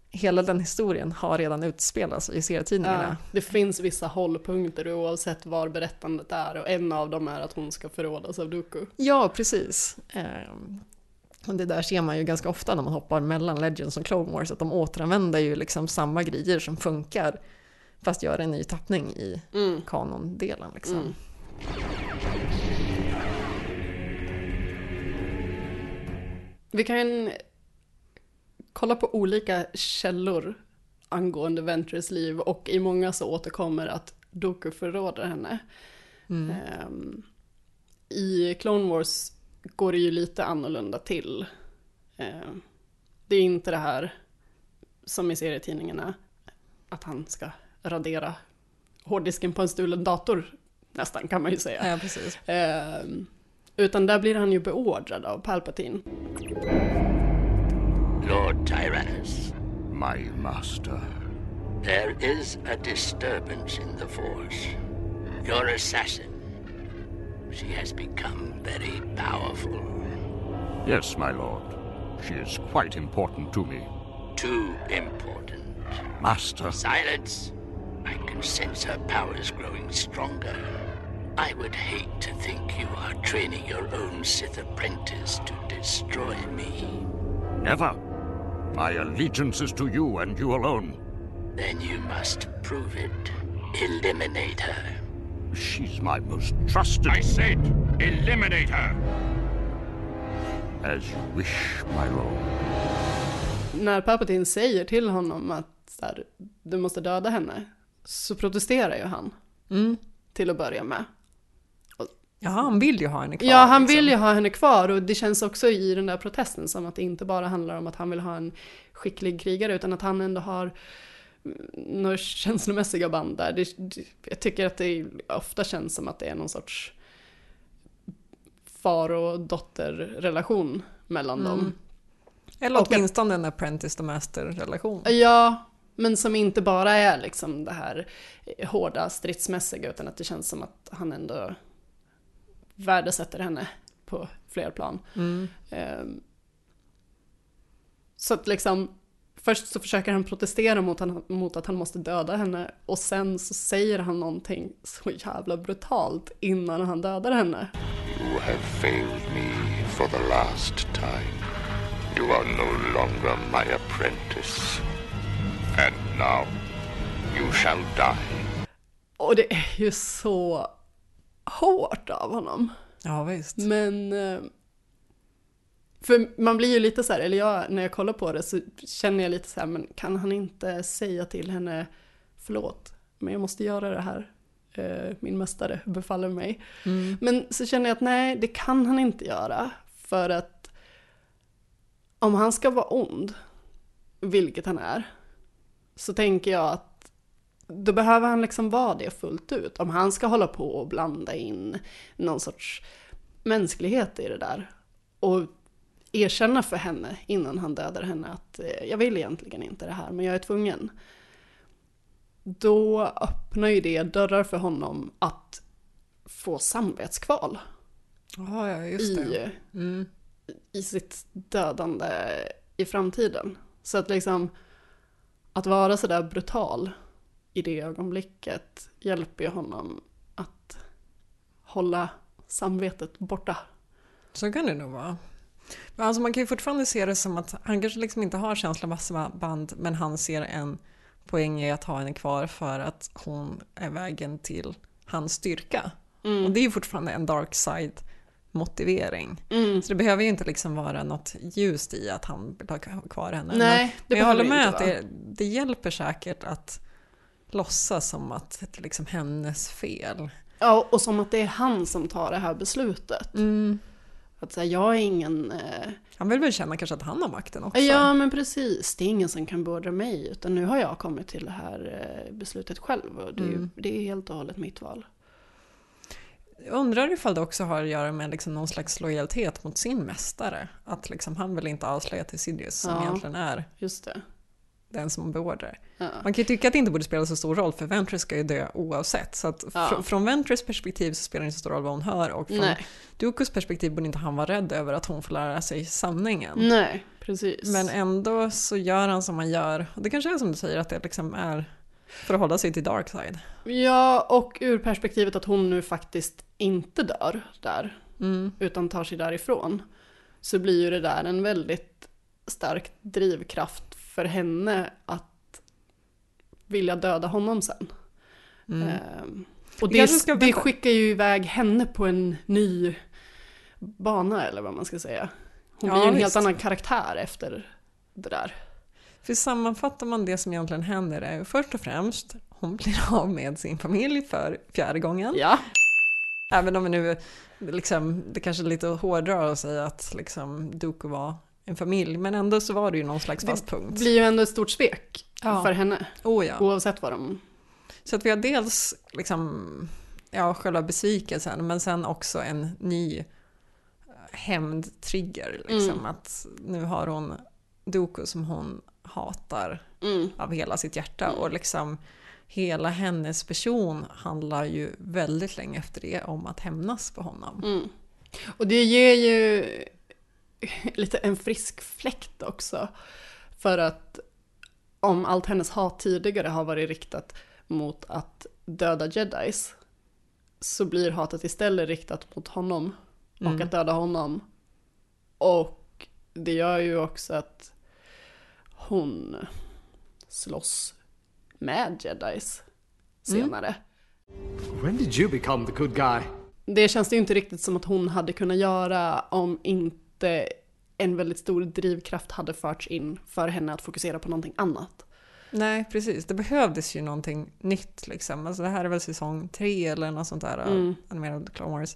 A: hela den historien har redan utspelats i serietidningarna.
B: Ja, det finns vissa hållpunkter oavsett var berättandet är och en av dem är att hon ska förrådas av Dooku.
A: Ja, precis. Ehm, och det där ser man ju ganska ofta när man hoppar mellan Legends och Clone Wars, att de återanvänder ju liksom samma grejer som funkar, fast gör en ny tappning i
B: Mm.
A: kanondelen. Liksom.
B: Mm. Vi kan kolla på olika källor angående Ventress liv och i många så återkommer att Dooku förråder henne.
A: Mm.
B: Ehm, I Clone Wars går det ju lite annorlunda till. Ehm, det är inte det här som i serietidningarna, att han ska radera hårddisken på en stulen dator nästan kan man ju säga.
A: Ja, precis.
B: Ehm, utan där blir han ju beordrad av Palpatine.
I: Lord Tyrannus,
G: My master.
I: there is a disturbance in the Force. Your assassin, she has become very powerful.
G: Yes, my lord. She is quite important to me.
I: Too important.
G: Master.
I: Silence! I can sense her powers growing stronger. I would hate to think you are training your own Sith apprentice to destroy me.
G: Never. My allegiance is to you and you alone.
I: Then you must prove it. Eliminate her.
G: She's my most trusted.
C: I said, eliminate her.
G: As you wish, my lord.
B: När Palpatine säger till honom att så här, du måste döda henne, så protesterar ju han
A: Mm.
B: till att börja med.
A: Ja, han vill ju ha henne kvar.
B: Ja, han
A: liksom.
B: vill ju ha henne kvar och det känns också i den där protesten som att det inte bara handlar om att han vill ha en skicklig krigare utan att han ändå har några känslomässiga band där. Det, det, jag tycker att det ofta känns som att det är någon sorts far och dotterrelation mellan
A: Mm.
B: dem.
A: Eller
B: Och-
A: åtminstone en apprentice to master-relation.
B: Ja, men som inte bara är liksom det här hårda stridsmässiga utan att det känns som att han ändå värdesätter henne på fler plan.
A: Mm.
B: Ehm, Så att liksom, först så försöker han protestera mot, han, mot att han måste döda henne och sen så säger han någonting så jävla brutalt innan han dödar henne.
J: You have failed me for the last time. You are no longer my apprentice. And now you shall die.
B: Och det är ju så hårt av honom.
A: Ja, visst.
B: Men... eh, För man blir ju lite så här, eller jag, när jag kollar på det så känner jag lite så här, men kan han inte säga till henne förlåt, men jag måste göra det här. Eh, Min mästare befaller mig.
A: Mm.
B: Men så känner jag att nej, det kan han inte göra. För att om han ska vara ond, vilket han är, så tänker jag att då behöver han liksom vara det fullt ut. Om han ska hålla på och blanda in någon sorts mänsklighet i det där och erkänna för henne innan han dödar henne att eh, jag vill egentligen inte det här men jag är tvungen. Då öppnar ju det dörrar för honom att få samvetskval.
A: Ja, ja, just det.
B: I,
A: Mm.
B: i sitt dödande i framtiden. Så att liksom att vara sådär brutal i det ögonblicket hjälper ju honom att hålla samvetet borta.
A: Så kan det nog vara. Men alltså man kan ju fortfarande se det som att han kanske liksom inte har känsloband men han ser en poäng i att ha henne kvar för att hon är vägen till hans styrka.
B: Mm.
A: Och det är ju fortfarande en dark side motivering.
B: Mm.
A: Så det behöver ju inte liksom vara något ljust i att han vill ha kvar henne.
B: Nej,
A: men, men jag håller med
B: inte
A: att det, det hjälper säkert att låtsas som att det är liksom hennes fel.
B: Ja, och som att det är han som tar det här beslutet.
A: Mm.
B: Att säga, jag är ingen... Eh...
A: Han vill väl känna kanske att han har makten också.
B: Ja, men precis. Det är ingen som kan beordra mig, utan nu har jag kommit till det här eh, beslutet själv. Och det, är
A: Mm.
B: det är helt och hållet mitt val.
A: Jag undrar ifall det också har att göra med liksom någon slags lojalitet mot sin mästare. Att liksom han vill inte avslöja till Sidious som
B: Ja.
A: egentligen är
B: Just det.
A: Den som beordrar.
B: Ja.
A: Man kan ju tycka att det inte borde spela så stor roll för Ventress ska ju dö oavsett. Så att
B: Ja.
A: fr- från Ventress perspektiv så spelar det inte så stor roll vad hon hör och från
B: Nej.
A: Dukus perspektiv borde inte han vara rädd över att hon får lära sig sanningen.
B: Nej, precis.
A: Men ändå så gör han som han gör. Och det kanske är som du säger att det liksom är för att hålla sig till dark side.
B: Ja, och ur perspektivet att hon nu faktiskt inte dör där,
A: Mm.
B: utan tar sig därifrån, så blir ju det där en väldigt stark drivkraft för henne att vilja döda honom sen.
A: Mm.
B: Ehm, och det, det
A: vänta.
B: skickar ju iväg henne på en ny bana, eller vad man ska säga. Hon
A: Ja,
B: blir ju en
A: visst.
B: helt annan karaktär efter det där.
A: För sammanfattar man det som egentligen händer är först och främst hon blir <laughs> av med sin familj för fjärde gången.
B: Ja.
A: Även om vi nu, liksom, det kanske är lite hårdrar att säga att liksom, Dooku var en familj, men ändå så var det ju någon slags fast punkt.
B: Det blir ju ändå ett stort svek
A: Ja.
B: för henne.
A: Oh, ja.
B: Oavsett vad de...
A: Så att vi har dels liksom, ja, själva besvikelsen, men sen också en ny eh, hämndtrigger. Liksom,
B: Mm.
A: Att nu har hon Dooku som hon hatar
B: Mm.
A: av hela sitt hjärta. Och liksom hela hennes person handlar ju väldigt länge efter det om att hämnas på honom.
B: Mm. Och det ger ju <laughs> lite en frisk fläkt också. För att om allt hennes hat tidigare har varit riktat mot att döda jedis så blir hatet istället riktat mot honom och
A: Mm.
B: att döda honom. Och det gör ju också att hon slåss med jedis senare.
H: When did you become the good guy?
B: Det känns det ju inte riktigt som att hon hade kunnat göra om inte en väldigt stor drivkraft hade förts in för henne att fokusera på någonting annat.
A: Nej, precis. Det behövdes ju någonting nytt liksom. Alltså det här är väl säsong tre eller något sånt där,
B: Mm.
A: animerad Clone Wars.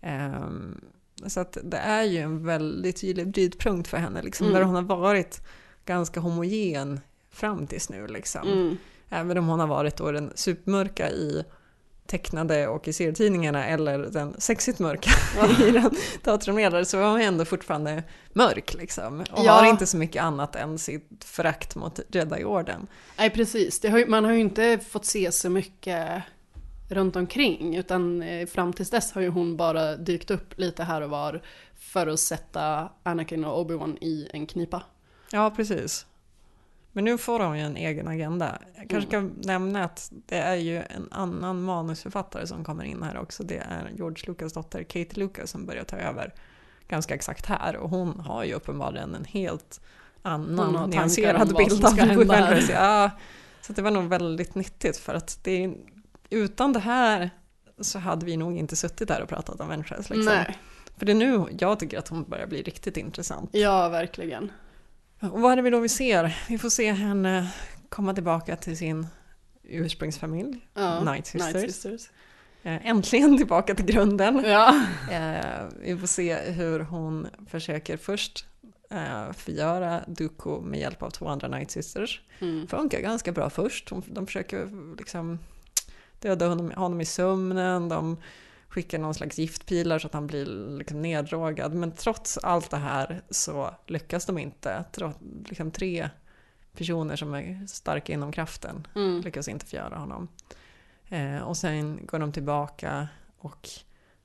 A: Ehm, så att det är ju en väldigt tydlig brytpunkt för henne, liksom,
B: Mm.
A: där hon har varit ganska homogen fram tills nu. Liksom.
B: Mm.
A: Även om hon har varit då den supermörka i tecknade och i serietidningarna eller den sexigt mörka <laughs> i den datoranimerade så var hon ändå fortfarande mörk liksom. Och
B: Ja.
A: har inte så mycket annat än sitt förakt mot Jedi-orden.
B: Nej precis, har, ju- man har ju inte fått se så mycket runt omkring utan eh, fram tills dess har ju hon bara dykt upp lite här och var för att sätta Anakin och Obi-Wan i en knipa.
A: Ja, precis. Men nu får hon ju en egen agenda. Jag kanske
B: Mm.
A: kan nämna att det är ju en annan manusförfattare som kommer in här också. Det är George Lucas dotter Katie Lucas som börjar ta över ganska exakt här. Och hon har ju uppenbarligen en helt annan nyanserad bild av
B: här.
A: Fenris. Ja, så det var nog väldigt nyttigt för att det utan det här så hade vi nog inte suttit där och pratat om Ventress. Liksom.
B: Nej.
A: För det är nu jag tycker att hon börjar bli riktigt intressant.
B: Ja, verkligen.
A: Och vad är det vi då vi ser? Vi får se henne komma tillbaka till sin ursprungsfamilj,
B: Ja,
A: Night Sisters.
B: Night Sisters.
A: Eh, Äntligen tillbaka till grunden. <laughs>
B: Ja.
A: Eh, Vi får se hur hon försöker först eh, förgöra Dooku med hjälp av två andra Night Sisters.
B: Mm.
A: Funkar ganska bra först. De, de försöker liksom döda honom, honom i sömnen, de skickar någon slags giftpilar så att han blir liksom neddrogad. Men trots allt det här så lyckas de inte. Trots, liksom tre personer som är starka inom kraften
B: Mm.
A: lyckas inte förgöra honom. Eh, och sen går de tillbaka och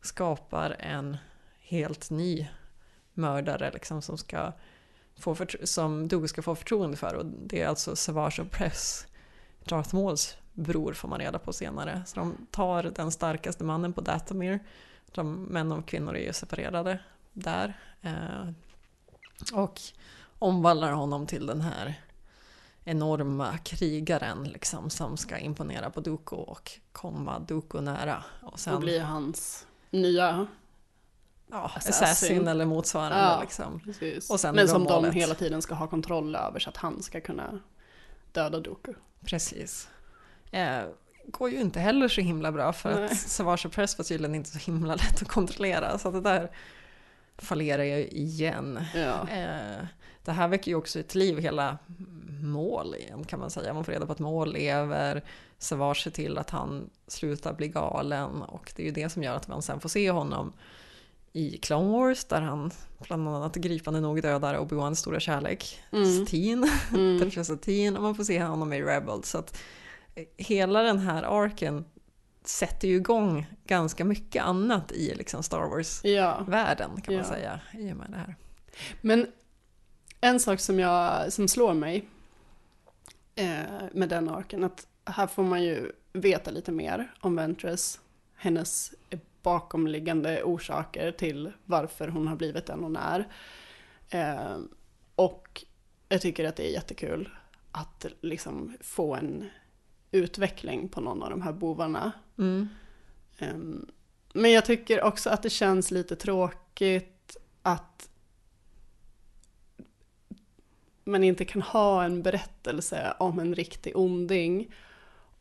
A: skapar en helt ny mördare liksom, som, ska få som Doug ska få förtroende för. Och det är alltså Savage Press, Darth Mauls bror får man reda på senare. Så de tar den starkaste mannen på Dathomir. De män och kvinnor är ju separerade där. Eh, och omvandlar honom till den här enorma krigaren liksom, som ska imponera på Dooku och komma Dooku nära. Och sen
B: Och hans nya
A: ja,
B: assassin.
A: assassin eller motsvarande.
B: Ja,
A: liksom. Och sen
B: Men som de
A: målet.
B: hela tiden ska ha kontroll över så att han ska kunna döda Doku.
A: Precis. Eh, går ju inte heller så himla bra för
B: Nej.
A: att Savage Press var tydligen inte så himla <laughs> lätt att kontrollera. Så att det där fallerar ju igen.
B: Ja.
A: Eh, det här väcker ju också ett liv hela mål igen kan man säga. Man får reda på att mål lever, Savage ser till att han slutar bli galen och det är ju det som gör att man sen får se honom i Clone Wars där han bland annat gripande nog dödar Obi-Wans stora kärlek,
B: Mm.
A: Teen, <laughs>
B: Mm.
A: Teen och man får se honom i Rebels. Så att hela den här arken sätter ju igång ganska mycket annat i liksom Star Wars-världen kan
B: Ja.
A: man säga i och med det här.
B: Men en sak som, jag, som slår mig eh, med den arken, att här får man ju veta lite mer om Ventress, hennes bakomliggande orsaker till varför hon har blivit den hon är. Eh, och jag tycker att det är jättekul att liksom få en utveckling på någon av de här bovarna.
A: Mm.
B: Men jag tycker också att det känns lite tråkigt att man inte kan ha en berättelse om en riktig onding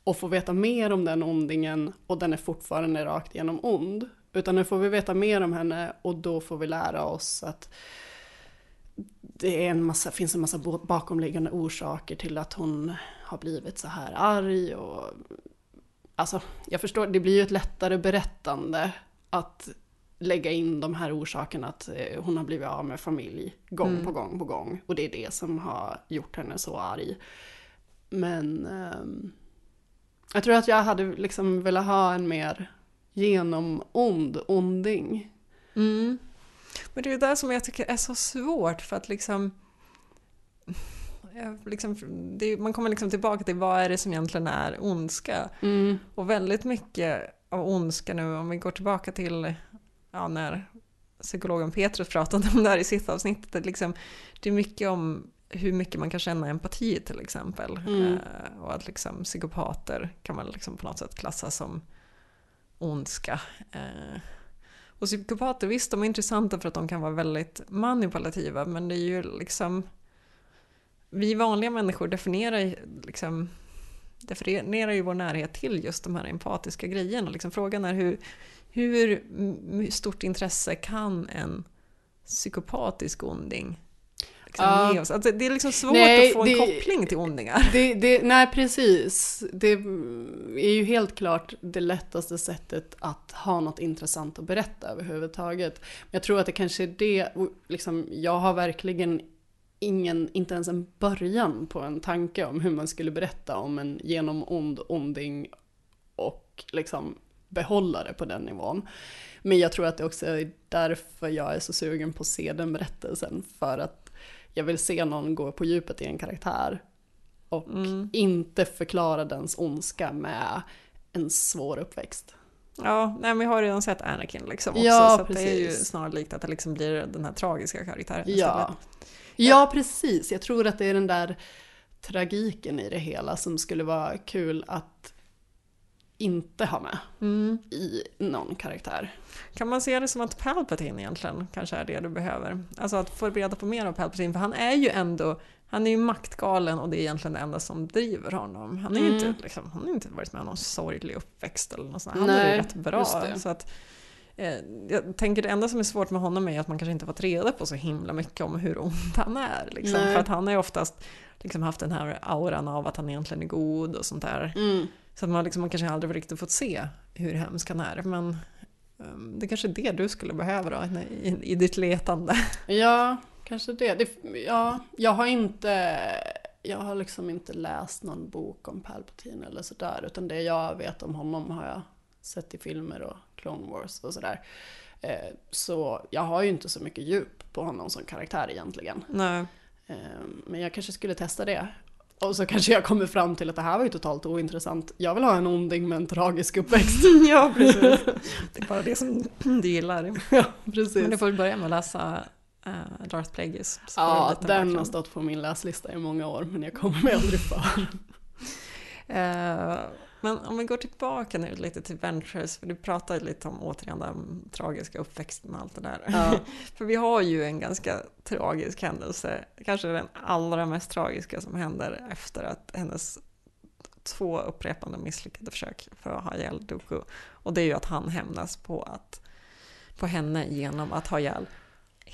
B: och få veta mer om den ondingen och den är fortfarande rakt igenom ond. Utan nu får vi veta mer om henne och då får vi lära oss att det är en massa, finns en massa bakomliggande orsaker till att hon har blivit så här arg och Alltså, jag förstår, det blir ju ett lättare berättande att lägga in de här orsakerna att eh, hon har blivit av med familj gång
A: Mm.
B: på gång på gång. Och det är det som har gjort henne så arg. Men ehm, jag tror att jag hade liksom velat ha en mer genomond onding.
A: Mm. Men det är ju det som jag tycker är så svårt för att liksom, liksom det, man kommer liksom tillbaka till vad är det som egentligen är ondska?
B: Mm.
A: Och väldigt mycket av ondska nu, om vi går tillbaka till ja, när psykologen Petrus pratade om det här i sitt avsnitt, det, liksom, det är mycket om hur mycket man kan känna empati till exempel.
B: Mm.
A: Eh, och att liksom psykopater kan man liksom på något sätt klassa som ondska. Eh, och psykopater, visst de är intressanta för att de kan vara väldigt manipulativa, men det är ju liksom vi vanliga människor definierar, liksom, definierar ju vår närhet till just de här empatiska grejerna. Liksom frågan är hur, hur stort intresse kan en psykopatisk onding liksom
B: Ja.
A: ge oss? Alltså, det är liksom svårt
B: Nej,
A: att få en
B: det-
A: koppling till ondingar. <laughs>
B: Det, det, nej, precis. Det är ju helt klart det lättaste sättet att ha något intressant att berätta överhuvudtaget. Men jag tror att det kanske är det, liksom, jag har verkligen ingen, inte ens en början på en tanke om hur man skulle berätta om en genomond onding och liksom behålla det på den nivån. Men jag tror att det också är därför jag är så sugen på att se den berättelsen. För att jag vill se någon gå på djupet i en karaktär och inte förklara dens ondska med en svår uppväxt.
A: Ja, nej, men vi har redan sett Anakin liksom också,
B: Ja,
A: så det är ju snarlikt att det liksom blir den här tragiska karaktären
B: Ja.
A: istället.
B: ja, precis. Jag tror att det är den där tragiken i det hela som skulle vara kul att inte ha med
A: Mm.
B: i någon karaktär.
A: Kan man se det som att Palpatine egentligen kanske är det du behöver? Alltså att få reda på mer om Palpatine, för han är ju ändå han är ju maktgalen och det är egentligen det enda som driver honom. Han ju
B: Mm.
A: inte, liksom, han har inte varit med om någon sorglig uppväxt eller något sånt. Han är
B: Nej,
A: ju rätt bra. Så att, Eh, jag tänker det enda som är svårt med honom är att man kanske inte fått reda på så himla mycket om hur ond han är. Liksom. För att han har ju oftast liksom haft den här auran av att han egentligen är god och sånt där.
B: Mm.
A: Så att man, liksom, man kanske aldrig riktigt fått se hur hemsk han är. Men um, det är kanske är det du skulle behöva då, i, i ditt letande.
B: Ja, kanske det. det. Ja, jag har inte... Jag har liksom inte läst någon bok om Palpatine eller sådär. Utan det jag vet om honom har jag sett i filmer och Clone Wars och sådär. Eh, Så jag har ju inte så mycket djup på honom som karaktär egentligen.
A: Nej.
B: Eh, Men jag kanske skulle testa det. Och så kanske jag kommer fram till att det här var ju totalt ointressant. Jag vill ha en onding med en tragisk uppväxt. <laughs>
A: ja, precis. Det är bara det som <clears throat> du gillar.
B: Ja, precis.
A: Men du får börja med att läsa uh, Darth Plagueis.
B: Ja, den har stått på min läslista i många år, men jag kommer mig aldrig för. <laughs>
A: Eh, men om vi går tillbaka nu lite till Ventures, för du pratade lite om återigen den tragiska uppväxten och allt det där.
B: Ja. <laughs>
A: för vi har ju en ganska tragisk händelse, kanske den allra mest tragiska som händer efter att hennes två upprepande misslyckade försök för att ha ihjäl Dooku. Och det är ju att han hämnas på, att, på henne genom att ha ihjäl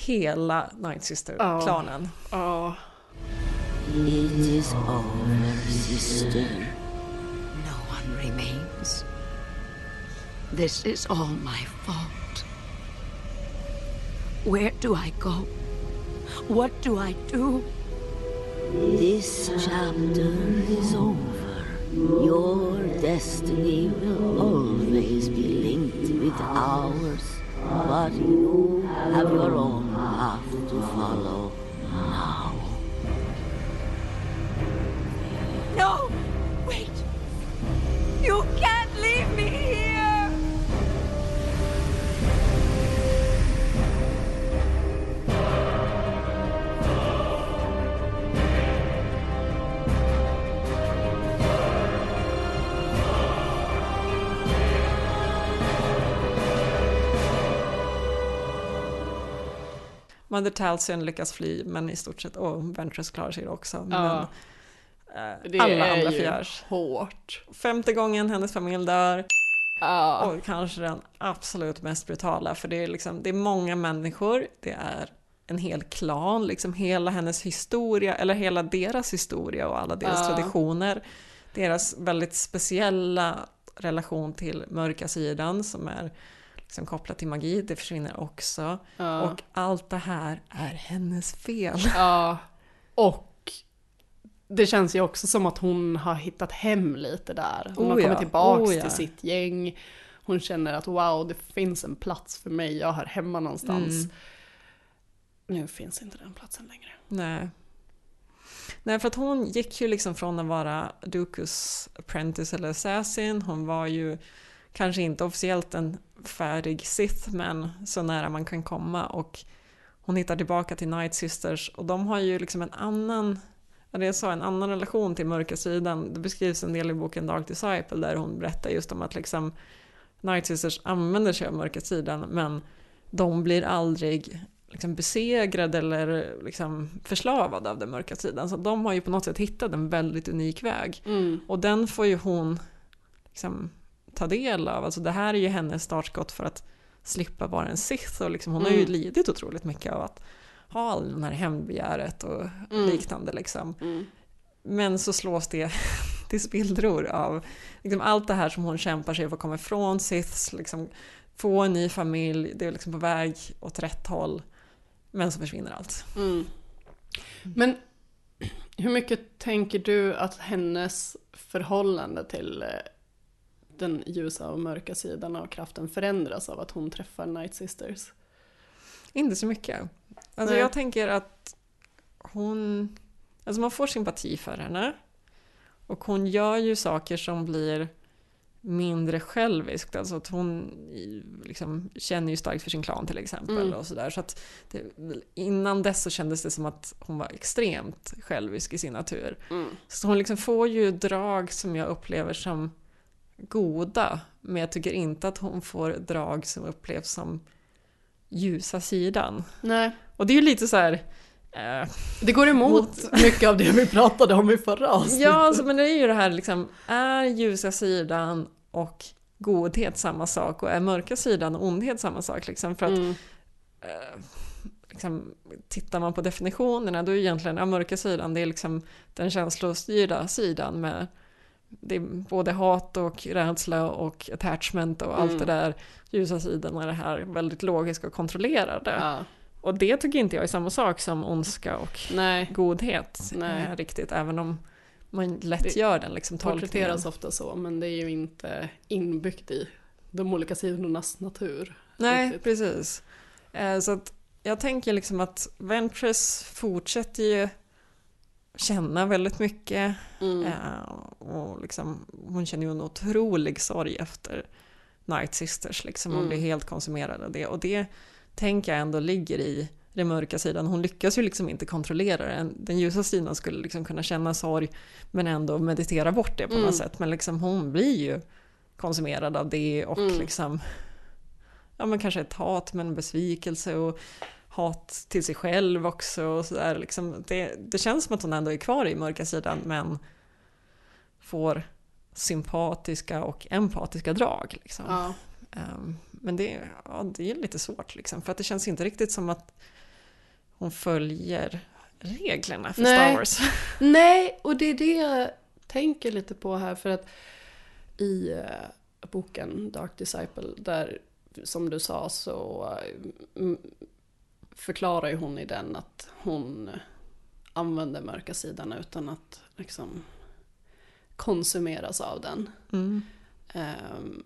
A: hela Night Sister-klanen.
B: Ja.
D: It is over, sister.
I: No one remains. This is all my fault. Where do I go? What do I do?
D: This chapter is over. Your destiny will always be linked with ours. But you have your own path to follow now.
I: No! Wait! You can't leave me here!
A: Mother Talcyon lyckas fly, men i stort sett, och Ventress klarar sig också. Men, eh,
B: Det
A: alla
B: är
A: andra
B: ju
A: förgörs.
B: hårt.
A: Femte gången hennes familj dör.
B: Ja.
A: Och kanske den absolut mest brutala, för det är, liksom, det är många människor, det är en hel klan, liksom hela hennes historia, eller hela deras historia och alla deras
B: Ja.
A: traditioner. Deras väldigt speciella relation till mörka sidan som är liksom kopplat till magi, det försvinner också.
B: Ja.
A: Och allt det här är hennes fel.
B: Ja, och det känns ju också som att hon har hittat hem lite där. Hon
A: Oh
B: har kommit tillbaks
A: oh ja.
B: till sitt gäng. Hon känner att wow, det finns en plats för mig, jag hör hemma någonstans.
A: Mm.
B: Nu finns inte den platsen längre.
A: Nej. Nej, för att hon gick ju liksom från att vara Dukus apprentice eller assassin. Hon var ju kanske inte officiellt en färdig Sith, men så nära man kan komma. Och hon hittar tillbaka till Night Sisters och de har ju liksom en annan, det jag sa, en annan relation till mörka sidan. Det beskrivs en del i boken Dark Disciple där hon berättar just om att liksom Night Sisters använder sig av mörka sidan, men de blir aldrig liksom besegrade eller liksom förslavad av den mörka sidan. Så de har ju på något sätt hittat en väldigt unik väg.
B: Mm.
A: Och den får ju hon liksom ta del av. Alltså det här är ju hennes startskott för att slippa vara en Sith. Och liksom hon har ju
B: Mm.
A: lidit otroligt mycket av att ha all den här hämndbegäret och
B: Mm.
A: liknande. Liksom.
B: Mm.
A: Men så slås det <laughs> till spillror av liksom allt det här som hon kämpar sig för att komma ifrån Siths, liksom, få en ny familj, det är liksom på väg åt rätt håll. Men så försvinner allt.
B: Mm. Men hur mycket tänker du att hennes förhållande till eh, den ljusa och mörka sidan av kraften förändras av att hon träffar Night Sisters?
A: Inte så mycket. Alltså
B: Nej.
A: jag tänker att hon... Alltså man får sympati för henne. Och hon gör ju saker som blir mindre själviskt. Alltså att hon liksom känner ju starkt för sin klan till exempel.
B: Mm.
A: och sådär. Så att det, innan dess så kändes det som att hon var extremt självisk i sin natur.
B: Mm.
A: Så hon liksom får ju drag som jag upplever som goda. Men jag tycker inte att hon får drag som upplevs som ljusa sidan.
B: Nej.
A: Och det är ju lite så här... Eh,
B: Det går emot <laughs> mycket av det vi pratade om i förra avsnittet.
A: ja, alltså, men det är ju det här liksom, är ljusa sidan och godhet samma sak och är mörka sidan och ondhet samma sak? Liksom? För att
B: Mm.
A: eh, liksom, tittar man på definitionerna då är egentligen ja, mörka sidan det är liksom den känslostyrda sidan med det är både hat och rädsla och attachment och allt
B: Mm.
A: det där. Ljusa sidan är det här väldigt logiska och kontrollerade.
B: Ja.
A: Och det tycker inte jag är samma sak som ondska och
B: Nej.
A: godhet
B: Nej.
A: eh, riktigt, även om man lätt
B: Det
A: gör den liksom tolkningen.
B: Porträtteras ofta så, men det är ju inte inbyggt i de olika sidornas natur.
A: Nej,
B: riktigt.
A: precis. Eh, Så att jag tänker liksom att Ventress fortsätter ju känna väldigt mycket.
B: Mm.
A: Eh, och liksom, hon känner ju en otrolig sorg efter Night Sisters. Liksom. Hon
B: Mm.
A: blir helt konsumerad av det. Och det tänker jag ändå ligger i den mörka sidan. Hon lyckas ju liksom inte kontrollera det. Den ljusa sidan skulle liksom kunna känna sorg men ändå meditera bort det på
B: Mm.
A: något sätt. Men liksom hon blir ju konsumerad av det och
B: Mm.
A: liksom ja men kanske ett hat men en besvikelse och hat till sig själv också och sådär liksom. Det, det känns som att hon ändå är kvar i mörka sidan men får sympatiska och empatiska drag liksom.
B: Ja.
A: Ehm, men det, ja, det är lite svårt liksom för att det känns inte riktigt som att hon följer reglerna för
B: Nej.
A: Star Wars. <laughs>
B: Nej, och det är det jag tänker lite på här för att i eh, boken Dark Disciple, där som du sa så mm, förklarar ju hon i den att hon använder mörka sidan utan att liksom konsumeras av den.
A: Mm.
B: Ehm,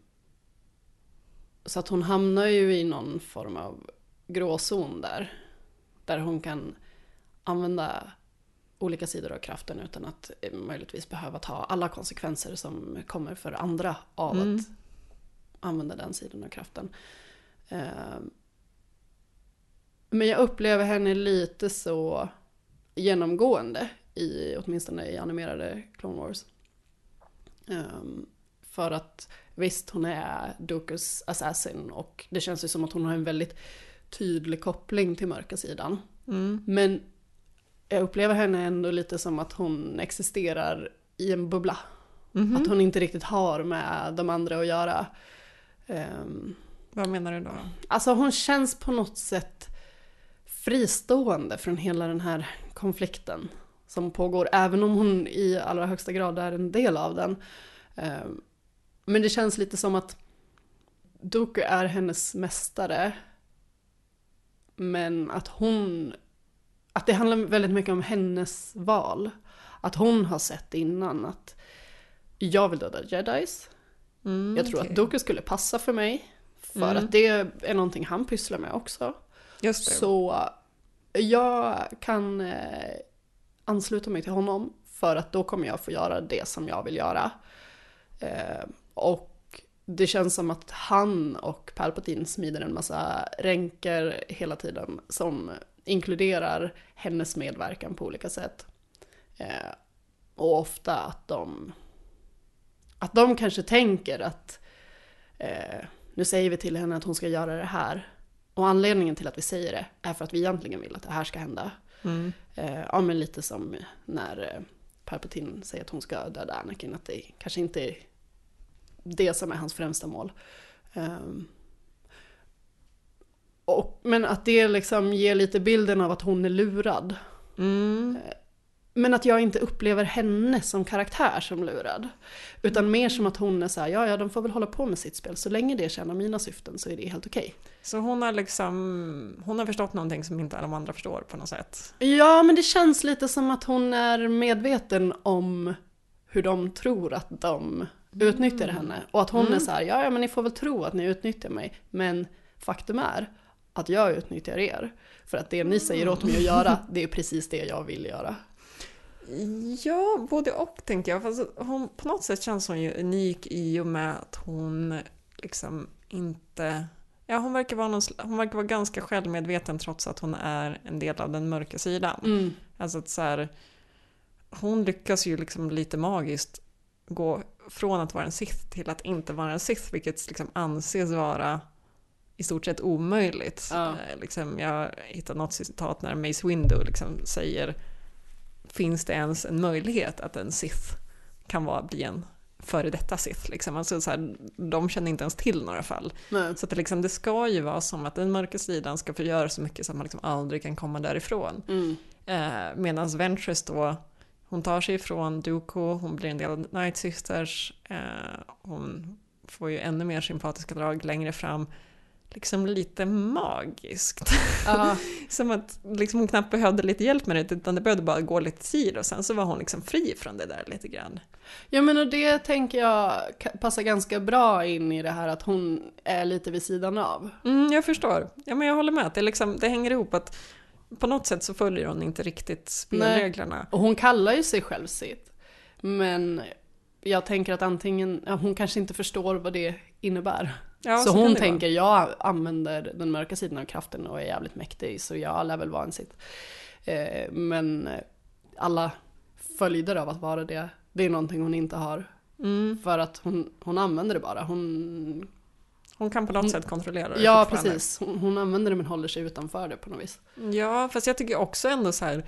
B: så att hon hamnar ju i någon form av gråzon där. Där hon kan använda olika sidor av kraften utan att eh, möjligtvis behöva ta alla konsekvenser som kommer för andra av
A: Mm.
B: att använda den sidan av kraften. Ehm, men jag upplever henne lite så genomgående i åtminstone i animerade Clone Wars. Ehm, för att visst, hon är Dookus assassin och det känns ju som att hon har en väldigt tydlig koppling till mörka sidan.
A: Mm.
B: Men jag upplever henne ändå lite som att hon existerar i en bubbla.
A: Mhm.
B: Att hon inte riktigt har med de andra att göra. Ehm,
A: Vad menar du då?
B: Alltså hon känns på något sätt fristående från hela den här konflikten som pågår, även om hon i allra högsta grad är en del av den. Ehm, Men det känns lite som att Dooku är hennes mästare, men att hon... Att det handlar väldigt mycket om hennes val. Att hon har sett innan att jag vill döda jedis.
A: Mm,
B: jag tror
A: okej.
B: att Dooku skulle passa för mig. För
A: Mm.
B: att det är någonting han pysslar med också.
A: Just det.
B: Så jag kan eh, ansluta mig till honom för att då kommer jag få göra det som jag vill göra. Eh, och det känns som att han och Palpatine smider en massa ränker hela tiden som inkluderar hennes medverkan på olika sätt. Eh, och ofta att de, att de kanske tänker att eh, nu säger vi till henne att hon ska göra det här. Och anledningen till att vi säger det är för att vi egentligen vill att det här ska hända.
A: Mm.
B: Eh, ja men lite som när eh, Palpatine säger att hon ska döda Anakin, att det kanske inte är det som är hans främsta mål. Ehm, och, men att det liksom ger lite bilden av att hon är lurad.
A: Mm.
B: Men att jag inte upplever henne som karaktär som lurad. Utan mer som att hon är så här, ja ja de får väl hålla på med sitt spel, så länge det tjänar mina syften så är det helt okej.
A: Så hon har liksom, hon har förstått någonting som inte alla de andra förstår på något sätt.
B: Ja, men det känns lite som att hon är medveten om hur de tror att de utnyttjar henne. Och att hon
A: Mm.
B: är så här, ja, ja men ni får väl tro att ni utnyttjar mig. Men faktum är att jag utnyttjar er. För att det ni säger åt mig att göra, det är precis det jag vill göra.
A: Ja, både och tänker jag. Fast hon, på något sätt känns hon ju unik i och med att hon liksom inte... Ja, hon verkar vara, någon, hon verkar vara ganska självmedveten trots att hon är en del av den mörka sidan.
B: Mm.
A: Alltså att så här, hon lyckas ju liksom lite magiskt gå från att vara en Sith till att inte vara en Sith, vilket liksom anses vara i stort sett omöjligt.
B: Ja.
A: Eh, Liksom, jag hittade något citat när Mace Windu liksom säger Finns det ens en möjlighet att en Sith kan vara, bli en före detta Sith. Liksom. Alltså, så här, de känner inte ens till några fall.
B: Nej.
A: Så att det, liksom, det ska ju vara som att den mörka sidan ska få göra så mycket så att man liksom aldrig kan komma därifrån.
B: Mm.
A: Eh, Medan Ventress då, hon tar sig ifrån Dooku, hon blir en del av Night Sisters, eh, hon får ju ännu mer sympatiska drag längre fram. Liksom lite magiskt.
B: Ja. <laughs>
A: Som att liksom hon knappt behövde lite hjälp med det, utan det behövde bara gå lite tid och sen så var hon liksom fri från det där lite grann.
B: Ja men och det tänker jag passar ganska bra in i det här att hon är lite vid sidan av.
A: Mm, jag förstår. Ja, men jag håller med. Det, liksom, det hänger ihop att på något sätt så följer hon inte riktigt spelreglerna.
B: Och hon kallar ju sig själv sitt. Men jag tänker att antingen, ja, hon kanske inte förstår vad det innebär.
A: Ja,
B: så,
A: så
B: hon tänker, jag använder den mörka sidan av kraften och är jävligt mäktig, så jag lär väl vara en sitt. Eh, men alla följder av att vara det, det är någonting hon inte har.
A: Mm.
B: För att hon, hon använder det bara. Hon,
A: Hon kan på något sätt kontrollera det
B: ja, precis. Hon, hon använder det men håller sig utanför det på något vis.
A: Ja, fast jag tycker också ändå så här.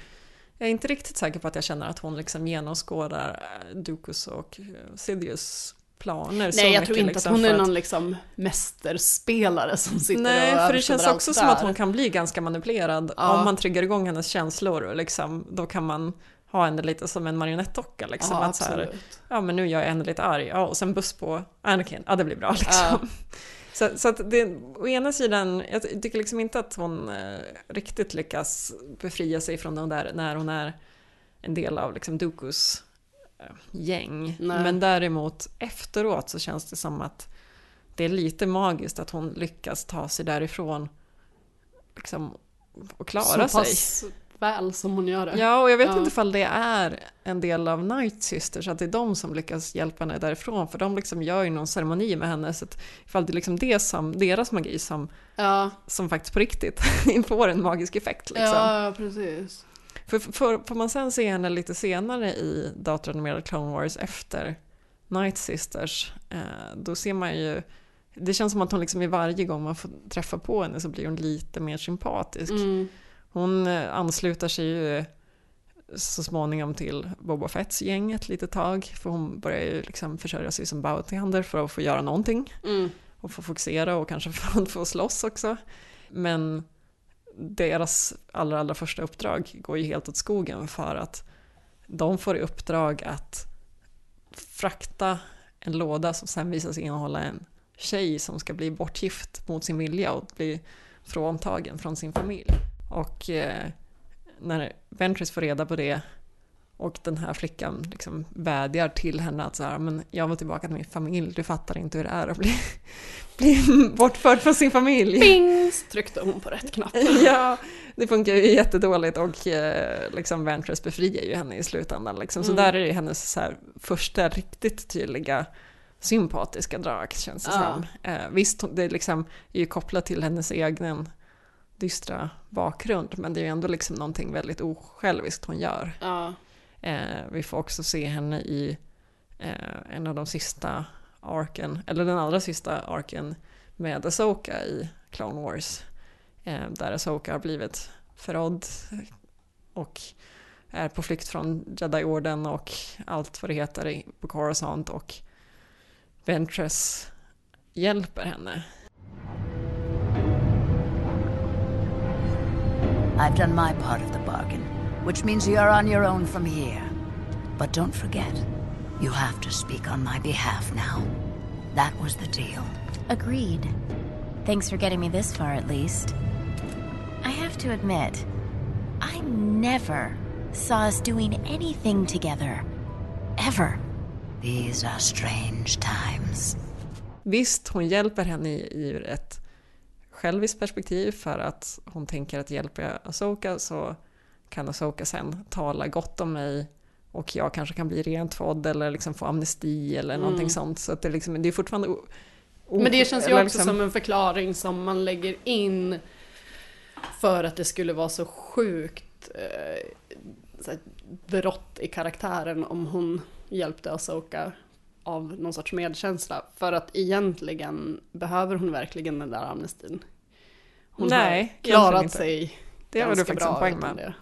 A: Jag är inte riktigt säker på att jag känner att hon liksom genomskådar eh, Dukus och eh, Sidious planer
B: Nej, jag tror inte
A: liksom,
B: att hon är någon liksom mästerspelare som sitter
A: Nej,
B: och
A: för det känns också som att hon kan bli ganska manipulerad.
B: Ja.
A: Om man triggar igång hennes känslor, och liksom, då kan man ha henne lite som en marionettdocka. Liksom,
B: Ja,
A: att så här, ja, men nu gör jag henne lite arg, ja, och sen buss på Anakin, ja det blir bra liksom.
B: Ja. <laughs>
A: Så, så att det, å ena sidan, jag tycker liksom inte att hon eh, riktigt lyckas befria sig från de där när hon är en del av liksom Dookus eh, gäng.
B: Nej.
A: Men däremot efteråt så känns det som att det är lite magiskt att hon lyckas ta sig därifrån liksom, och klara
B: Så
A: sig.
B: pass väl som hon gör det.
A: Ja, och jag vet
B: Ja.
A: inte ifall det är en del av Night Sisters, att det är de som lyckas hjälpa henne därifrån, för de liksom gör ju någon ceremoni med henne, så att ifall det är liksom det som, deras magi som,
B: Ja,
A: som faktiskt på riktigt <laughs> får en magisk effekt. Liksom.
B: ja precis.
A: För, för, får man sen se henne lite senare i datoranimerade Clone Wars efter Night Sisters, eh, då ser man ju det känns som att hon liksom i varje gång man får träffa på henne så blir hon lite mer sympatisk.
B: Mm.
A: Hon eh, ansluter sig ju så småningom till Boba Fetts gäng ett litet tag. För hon börjar ju liksom försörja sig som bounty hunter för att få göra någonting.
B: Mm.
A: Och få fokusera och kanske att <laughs> få slåss också. Men deras allra, allra första uppdrag går ju helt åt skogen för att de får i uppdrag att frakta en låda som sen visar sig innehålla en tjej som ska bli bortgift mot sin vilja och bli fråntagen från sin familj. Och eh, när Ventress får reda på det och den här flickan liksom vädjar till henne att så här, men jag vill tillbaka till min familj, du fattar inte hur det är att bli, <laughs> bli bortförd från sin familj.
B: Bings! Tryckte hon på rätt knapp. <laughs>
A: ja, det funkar ju jättedåligt och eh, liksom Ventress befriar ju henne i slutändan. Liksom. Så
B: Mm.
A: där är det hennes så här, första riktigt tydliga sympatiska drag känns det
B: Ja.
A: som. Eh, visst, det är, liksom, är ju kopplat till hennes egen dystra bakgrund men det är ju ändå liksom någonting väldigt osjälviskt hon gör.
B: Ja.
A: Eh, vi får också se henne i eh, en av de sista arken, eller den allra sista arken med Asoka i Clone Wars. Eh, där Asoka har blivit förrådd och är på flykt från Jedi-orden och allt vad det heter på Coruscant och Ventress hjälper henne.
K: I've done my part of the bargain, which means you're on your own from here. But don't forget, you have to speak on my behalf now. That was the deal.
L: Agreed. Thanks for getting me this far, at least. I have to admit, I never saw us doing anything together. Ever.
K: These are strange times.
A: Visst, hon hjälper henne i- ur ett själviskt perspektiv för att hon tänker att hjälper jag Asoka så kan Asoka sen tala gott om mig och jag kanske kan bli rentvådd eller liksom få amnesti eller
B: Mm.
A: någonting sånt. Så att det, liksom, det är fortfarande... o-
B: Men det känns ju också
A: liksom-
B: som en förklaring som man lägger in för att det skulle vara så sjukt eh, brott i karaktären om hon hjälpte Asoka av någon sorts medkänsla. För att egentligen behöver hon verkligen den där amnestin. Hon
A: Nej,
B: har klarat sig
A: Det
B: ganska
A: faktiskt en
B: bra
A: poäng med.
B: det.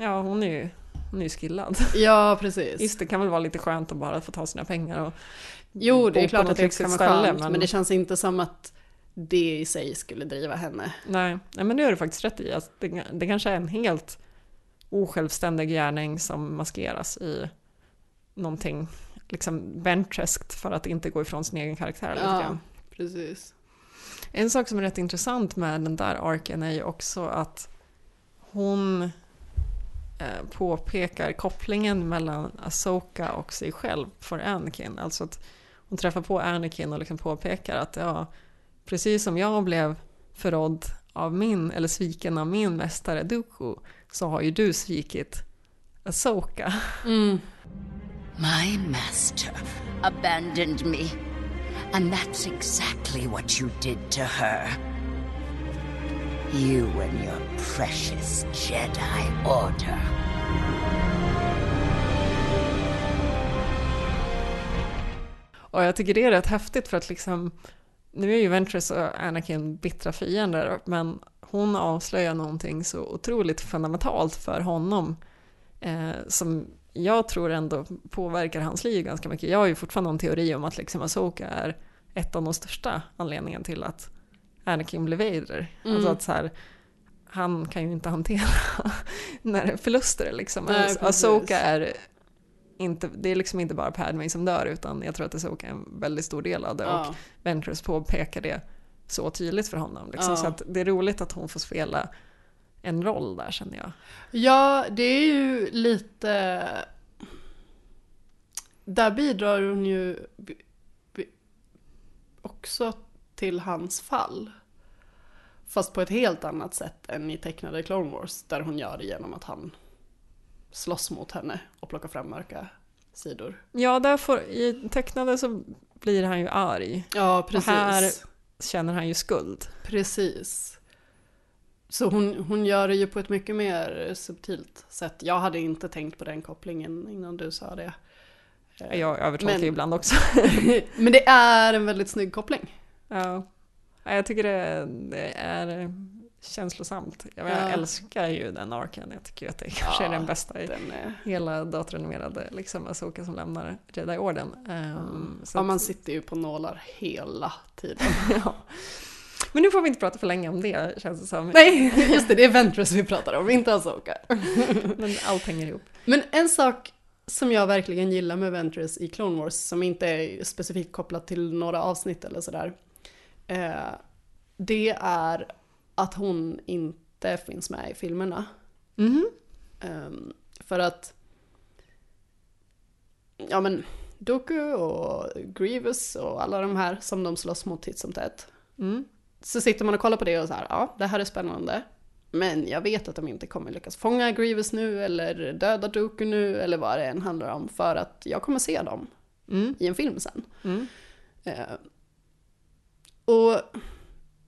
A: Ja, hon är ju nyskillad.
B: Ja, precis.
A: Just det kan väl vara lite skönt att bara få ta sina pengar och
B: Jo, det är klart att det kan vara skönt, men... det känns inte som att det i sig skulle driva henne.
A: Nej, nej men det har du faktiskt rätt i. Alltså, det, det kanske är en helt osjälvständig gärning som maskeras i någonting liksom ventreskt för att inte gå ifrån sin egen karaktär.
B: Ja, precis.
A: En sak som är rätt intressant med den där arken är ju också att hon påpekar kopplingen mellan Asoka och sig själv för Anakin. Alltså att hon träffar på Anakin och liksom påpekar att ja, precis som jag blev förrådd av min, eller sviken av min mästare Dooku, så har ju du svikit Asoka.
B: Mm.
K: My master abandoned me. And that's exactly what you did to her. You and your precious Jedi Order.
A: Och jag tycker det är rätt häftigt för att liksom, nu är ju Ventress och Anakin bittra fiender, men hon avslöjar någonting så otroligt fundamentalt för honom, eh, som jag tror ändå påverkar hans liv ganska mycket. Jag har ju fortfarande en teori om att liksom Asoka är ett av de största anledningarna till att Anakin blev Vader.
B: Mm.
A: Alltså att så här, han kan ju inte hantera <laughs> när förluster liksom.
B: Nej.
A: Asoka är inte, det är liksom inte bara Padme som dör utan jag tror att Asoka är en väldigt stor del av det
B: Ja.
A: och Ventress påpekar det så tydligt för honom. Liksom.
B: Ja.
A: Så att det är roligt att hon får spela en roll där känner jag.
B: Ja, det är ju lite... Där bidrar hon ju också till hans fall. Fast på ett helt annat sätt än i tecknade Clone Wars, där hon gör det genom att han slåss mot henne och plockar fram mörka sidor.
A: Ja, därför, i tecknade så blir han ju arg.
B: Ja, precis.
A: Och här känner han ju skuld.
B: Precis. Så hon, hon gör det ju på ett mycket mer subtilt sätt. Jag hade inte tänkt på den kopplingen innan du sa det.
A: Jag övertolkar ibland också. <laughs>
B: Men det är en väldigt snygg koppling.
A: Ja. Ja, Jag tycker det, det är känslosamt. Jag,
B: Ja.
A: älskar ju den arken. Jag tycker att det kanske är
B: Ja,
A: den bästa i
B: den är-
A: hela datoranimerade liksom, Asoka som lämnar Jedi-orden. Um, så
B: Ja, man sitter ju på nålar hela tiden. <laughs>
A: ja. Men nu får vi inte prata för länge om det känns det som.
B: Nej, <laughs> just det, det är Ventress vi pratar om, inte Asoka. <laughs>
A: Men allt hänger ihop.
B: Men en sak som jag verkligen gillar med Ventress i Clone Wars, som inte är specifikt kopplat till några avsnitt eller sådär, eh, det är att hon inte finns med i filmerna.
A: Mhm.
B: Ehm, för att, ja men, Doku och Grievous och alla de här som de slåss mot titt som tätt.
A: Mm.
B: Så sitter man och kollar på det och så här, ja det här är spännande. Men jag vet att de inte kommer lyckas fånga Grievous nu eller döda Dooku nu eller vad det än handlar om. För att jag kommer se dem
A: Mm.
B: i en film sen.
A: Mm.
B: Eh, och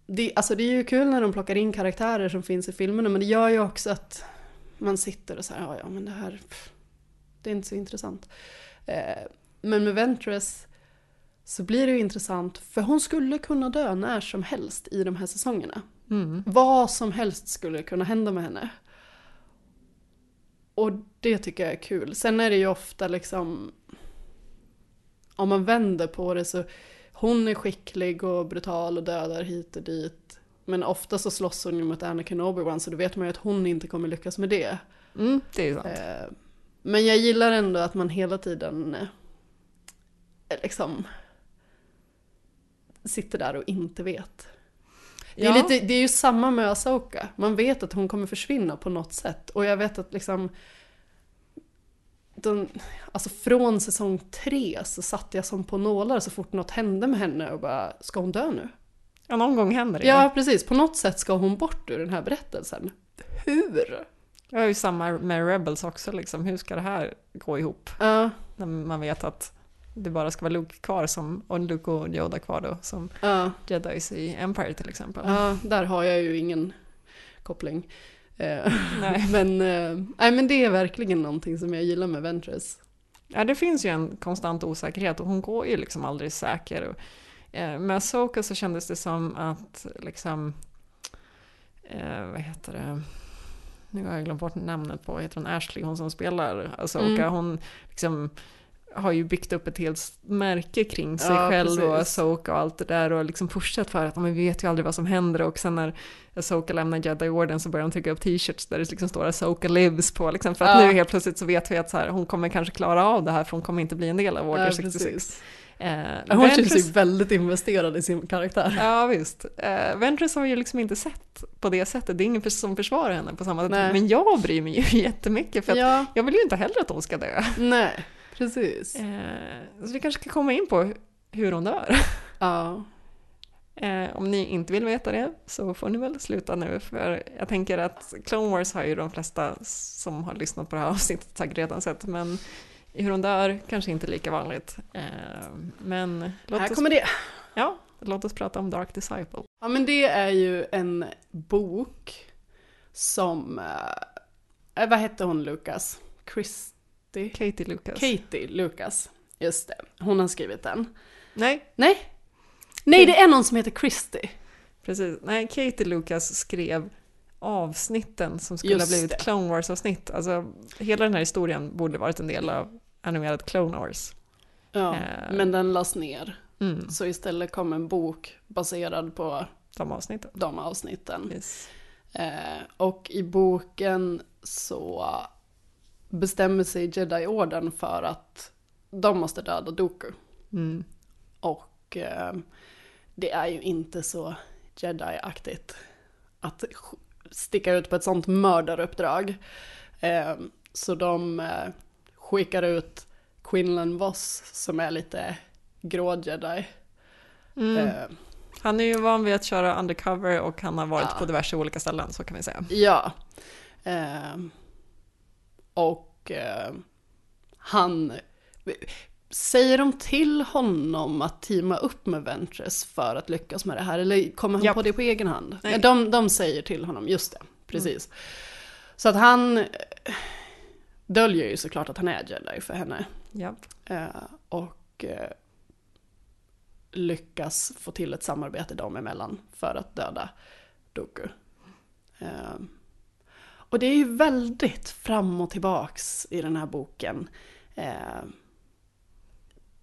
B: det, alltså det är ju kul när de plockar in karaktärer som finns i filmerna men det gör ju också att man sitter och säger ja, ja men det här, pff, det är inte så intressant. Eh, men med Ventress så blir det ju intressant för hon skulle kunna dö när som helst i de här säsongerna.
A: Mm.
B: Vad som helst skulle kunna hända med henne. Och det tycker jag är kul. Sen är det ju ofta liksom, om man vänder på det så, hon är skicklig och brutal och dödar hit och dit. Men ofta så slåss hon ju mot Anakin Obi-Wan så då vet man ju att hon inte kommer lyckas med det.
A: Mm, det är sant.
B: Eh, Men jag gillar ändå att man hela tiden eh, liksom sitter där och inte vet. Det är,
A: Ja.
B: lite, det är ju samma med Asoka. Man vet att hon kommer försvinna på något sätt. Och jag vet att liksom... Den, alltså från säsong tre så satt jag som på nålar så fort något hände med henne och bara, ska hon dö nu?
A: Ja, någon gång händer det
B: Ja, precis. På något sätt ska hon bort ur den här berättelsen. Hur?
A: Jag har ju samma med Rebels också, liksom. hur ska det här gå ihop?
B: Ja.
A: När man vet att det bara ska vara Luke kvar, som, och Luke och Yoda kvar då, som
B: Ja.
A: Jedis i Empire till exempel.
B: Ja, där har jag ju ingen koppling. Eh,
A: Nej. <laughs>
B: men, eh, nej, men det är verkligen någonting som jag gillar med Ventress.
A: Ja, det finns ju en konstant osäkerhet och hon går ju liksom aldrig säker. Och, eh, med Asoka så kändes det som att liksom, eh, vad heter det, nu har jag glömt bort namnet på, heter hon Ashley, hon som spelar Asoka,
B: Mm.
A: hon liksom har ju byggt upp ett helt märke kring sig
B: Ja,
A: själv och
B: precis.
A: Asoka och allt det där och liksom pushat för att men vi vet ju aldrig vad som händer och sen när Asoka lämnar Jedi-orden så börjar hon trycka upp t-shirts där det liksom står Asoka lives på liksom för att
B: Ja.
A: nu helt plötsligt så vet vi att så här, hon kommer kanske klara av det här för hon kommer inte bli en del av Order
B: Ja,
A: 66.
B: precis.
A: Eh,
B: Hon känns ju väldigt investerad i sin karaktär.
A: Ja visst. Eh, Ventress har vi ju liksom inte sett på det sättet. Det är ingen som försvarar henne på samma sätt.
B: Nej.
A: Men jag bryr mig ju <laughs> jättemycket för att
B: Ja.
A: jag vill ju inte heller att hon ska dö.
B: Nej, precis.
A: Eh, så vi kanske ska komma in på hur hon dör.
B: Ja. <laughs>
A: Eh, om ni inte vill veta det så får ni väl sluta nu för jag tänker att Clone Wars har ju de flesta som har lyssnat på det här avsnittet säkert redan sett men hur hon dör kanske inte lika vanligt. Eh, men låt
B: Här
A: oss,
B: kommer det.
A: Ja, låt oss prata om Dark Disciple.
B: Ja men det är ju en bok som, eh, vad hette hon Lucas? Christy?
A: Katie Lucas.
B: Katie Lucas, just det. Hon har skrivit den.
A: Nej.
B: Nej? Nej det är någon som heter Christy.
A: Precis. Nej, Katie Lucas skrev avsnitten som skulle
B: Just
A: ha blivit
B: det.
A: Clone Wars-avsnitt. Alltså, hela den här historien borde varit en del av animerad Clone Wars.
B: Ja,
A: Eh.
B: men den lades ner.
A: Mm.
B: Så istället kom en bok baserad på
A: De avsnitten.
B: de avsnitten.
A: Yes.
B: Eh, och i boken så bestämmer sig Jedi-orden för att de måste döda Doku.
A: Mm.
B: Och eh, det är ju inte så Jedi-aktigt att sticka ut på ett sånt mördaruppdrag. Eh, så de eh, skickar ut Quinlan Voss som är lite grå Jedi.
A: Mm. Han är ju van vid att köra undercover och han har varit
B: Ja.
A: på diverse olika ställen, så kan vi säga.
B: Ja. Och eh, han... Säger de till honom att teama upp med Ventress för att lyckas med det här? Eller kommer han
A: Japp.
B: på det på egen hand?
A: Nej.
B: De, de säger till honom, just det, precis. Så att han eh, döljer ju såklart att han är jedi för henne.
A: Japp.
B: Eh, och eh, lyckas få till ett samarbete dem emellan för att döda Doku. Eh, och det är ju väldigt fram och tillbaks i den här boken. Eh,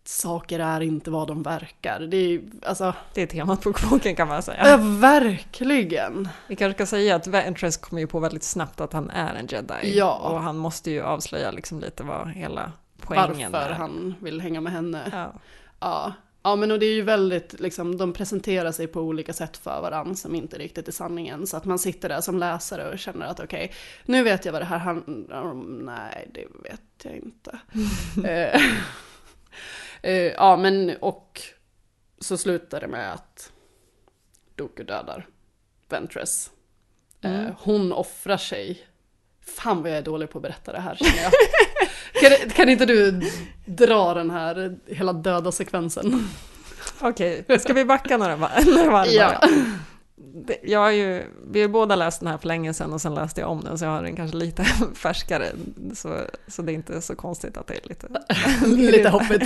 B: saker är inte vad de verkar. Det är alltså,
A: Det är temat på boken kan man säga.
B: ja, verkligen.
A: Vi kanske ska säga att Ventress kommer ju på väldigt snabbt att han är en jedi.
B: Ja.
A: Och han måste ju avslöja liksom lite vad hela poängen
B: Varför
A: är.
B: han vill hänga med henne.
A: Ja.
B: Ja. Ja, men och det är ju väldigt, liksom, de presenterar sig på olika sätt för varandra som inte riktigt är sanningen. Så att man sitter där som läsare och känner att okej, nu vet jag vad det här handlar om. Nej, det vet jag inte. <laughs> Eh, <laughs> eh, ja, men och så slutar det med att Doku dödar Ventress. Eh,
A: Mm.
B: hon offrar sig. Fan vad jag är dålig på att berätta det här känner jag. <laughs> kan, kan inte du dra den här hela döda sekvensen?
A: Okej, ska vi backa några varv
B: Ja.
A: Jag har ju, vi har båda läst den här för länge sedan och sen läste jag om den så jag har den kanske lite <laughs> färskare. Så, så det är inte så konstigt att det är lite... <laughs>
B: Lite hoppigt.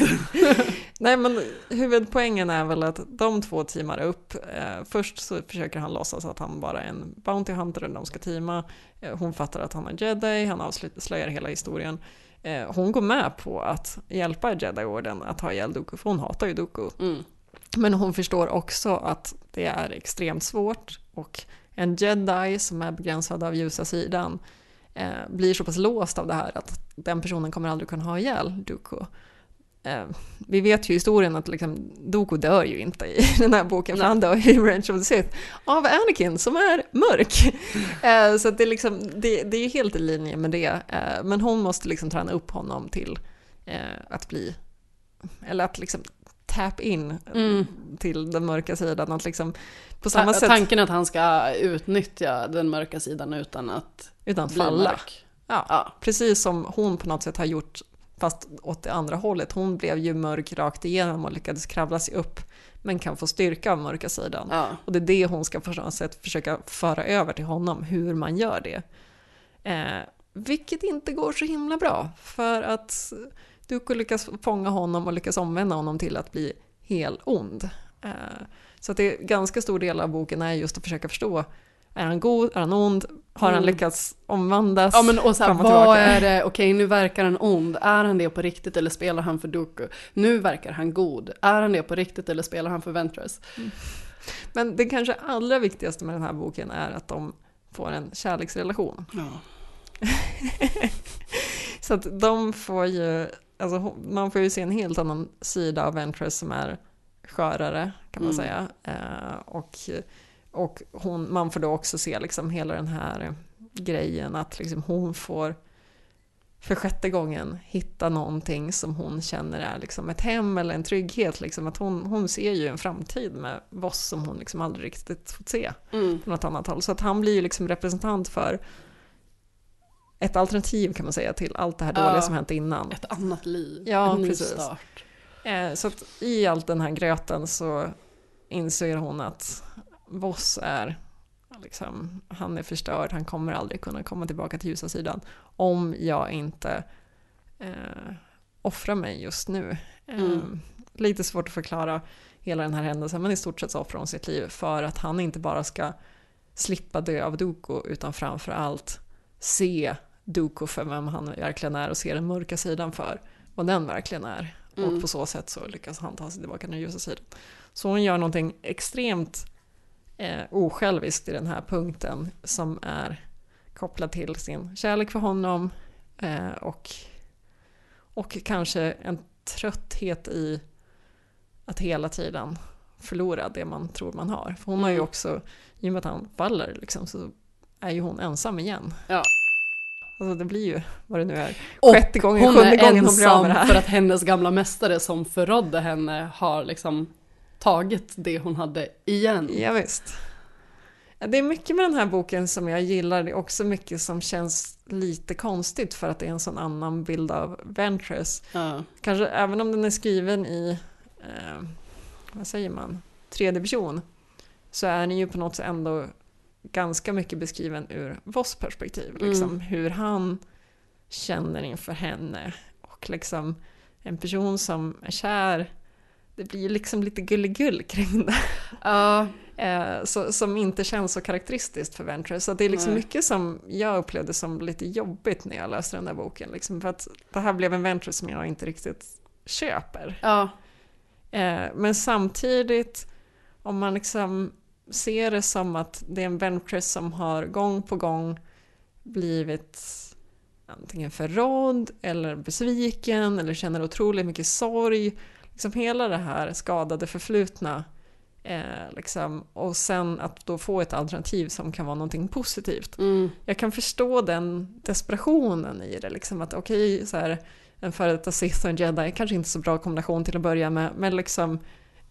B: <laughs>
A: Nej men huvudpoängen är väl att de två teamar upp. Eh, först så försöker han låtsas att han bara är en Bounty Hunter och de ska teama. Eh, hon fattar att han är jedi, han avslöjar hela historien. Eh, hon går med på att hjälpa Jedi-orden att ha ihjäl Dooku, för hon hatar ju Dooku.
B: Mm.
A: Men hon förstår också att det är extremt svårt och en jedi som är begränsad av ljusa sidan eh, blir så pass låst av det här att den personen kommer aldrig kunna ha ihjäl Dooku. Eh, vi vet ju historien att liksom, Dooku dör ju inte i <laughs> den här boken, för han dör ju i Revenge of the Sith av Anakin som är mörk. <laughs> Eh, så det, är liksom, det, det är helt i linje med det. Eh, men hon måste liksom träna upp honom till att bli, eller att liksom tap in
B: Mm.
A: till den mörka sidan. Att liksom, på samma
B: Ta-
A: sätt,
B: Tanken att han ska utnyttja den mörka sidan utan att
A: utan
B: bli
A: falla.
B: mörk.
A: Ja,
B: Ja.
A: Precis som hon på något sätt har gjort, fast åt det andra hållet. Hon blev ju mörk rakt igenom och lyckades kravla sig upp, men kan få styrka av mörka sidan.
B: Ja.
A: Och det är det hon ska på något sätt försöka föra över till honom, hur man gör det. Eh, vilket inte går så himla bra, för att Duko lyckas fånga honom och lyckas omvända honom till att bli hel ond. Eh, så att det är ganska stor del av boken är just att försöka förstå Är han god? Är han ond? Har han
B: Mm.
A: lyckats omvandlas?
B: Ja men och så här,
A: och
B: vad är det, okej nu verkar han ond, är han det på riktigt eller spelar han för Dooku? Nu verkar han god, är han det på riktigt eller spelar han för Ventress?
A: Men det kanske allra viktigaste med den här boken är att de får en kärleksrelation.
B: Ja. <laughs>
A: Så att de får ju, alltså man får ju se en helt annan sida av Ventress som är skörare kan man
B: Mm.
A: säga. Eh, och och hon, man får då också se liksom hela den här grejen att liksom hon får för sjätte gången hitta någonting som hon känner är liksom ett hem eller en trygghet. Liksom. Att hon, hon ser ju en framtid med Voss som hon liksom aldrig riktigt fått se
B: Mm.
A: på något annat håll. Så att han blir ju liksom representant för ett alternativ kan man säga till allt det här dåliga
B: Ja.
A: som hänt innan.
B: Ett annat liv,
A: Ja,
B: en ny
A: precis.
B: start.
A: Eh, Så att i allt den här gröten så inser hon att Voss är liksom, han är förstörd, han kommer aldrig kunna komma tillbaka till ljusa sidan om jag inte eh, offrar mig just nu. Eh,
B: Mm.
A: Lite svårt att förklara hela den här händelsen men i stort sett så offrar hon sitt liv för att han inte bara ska slippa dö av Doko utan framför allt se Doko för vem han verkligen är och se den mörka sidan för vad den verkligen är.
B: Mm.
A: Och på så sätt så lyckas han ta sig tillbaka till den ljusa sidan. Så hon gör någonting extremt eh, osjälviskt i den här punkten som är kopplad till sin kärlek för honom eh, och, och kanske en trötthet i att hela tiden förlora det man tror man har. För hon har ju
B: Mm.
A: också, i och med att han faller liksom, så är ju hon ensam igen.
B: Ja.
A: Alltså det blir ju vad det nu är.
B: Och
A: Sjätte gången,
B: hon
A: sjunde
B: är
A: gången hon blir av med det här.
B: för att hennes gamla mästare som förrådde henne har liksom tagit det hon hade igen.
A: Ja, visst. Det är mycket med den här boken som jag gillar. Det är också mycket som känns lite konstigt för att det är en sån annan bild av Ventress.
B: Ja.
A: Kanske även om den är skriven i, eh, vad säger man, tredje person, så är den ju på något sätt ändå ganska mycket beskriven ur Voss perspektiv. Liksom,
B: Mm.
A: Hur han känner inför henne. Och liksom en person som är kär, det blir liksom lite gulligull kring det.
B: Ja. <laughs>
A: Eh, så, som inte känns så karaktäristiskt för Ventress. Så det är liksom
B: Nej.
A: mycket som jag upplevde som lite jobbigt när jag läste den där boken. Liksom, för att det här blev en Ventress som jag inte riktigt köper.
B: Ja.
A: Eh, men samtidigt, om man liksom ser det som att det är en Ventress som har gång på gång blivit antingen förrådd eller besviken eller känner otroligt mycket sorg. Liksom hela det här skadade förflutna. Eh, liksom, och sen att då få ett alternativ som kan vara någonting positivt.
B: Mm.
A: Jag kan förstå den desperationen i det. Liksom att okej, så här, en före detta Sith och en jedi kanske inte så bra kombination till att börja med. Men liksom,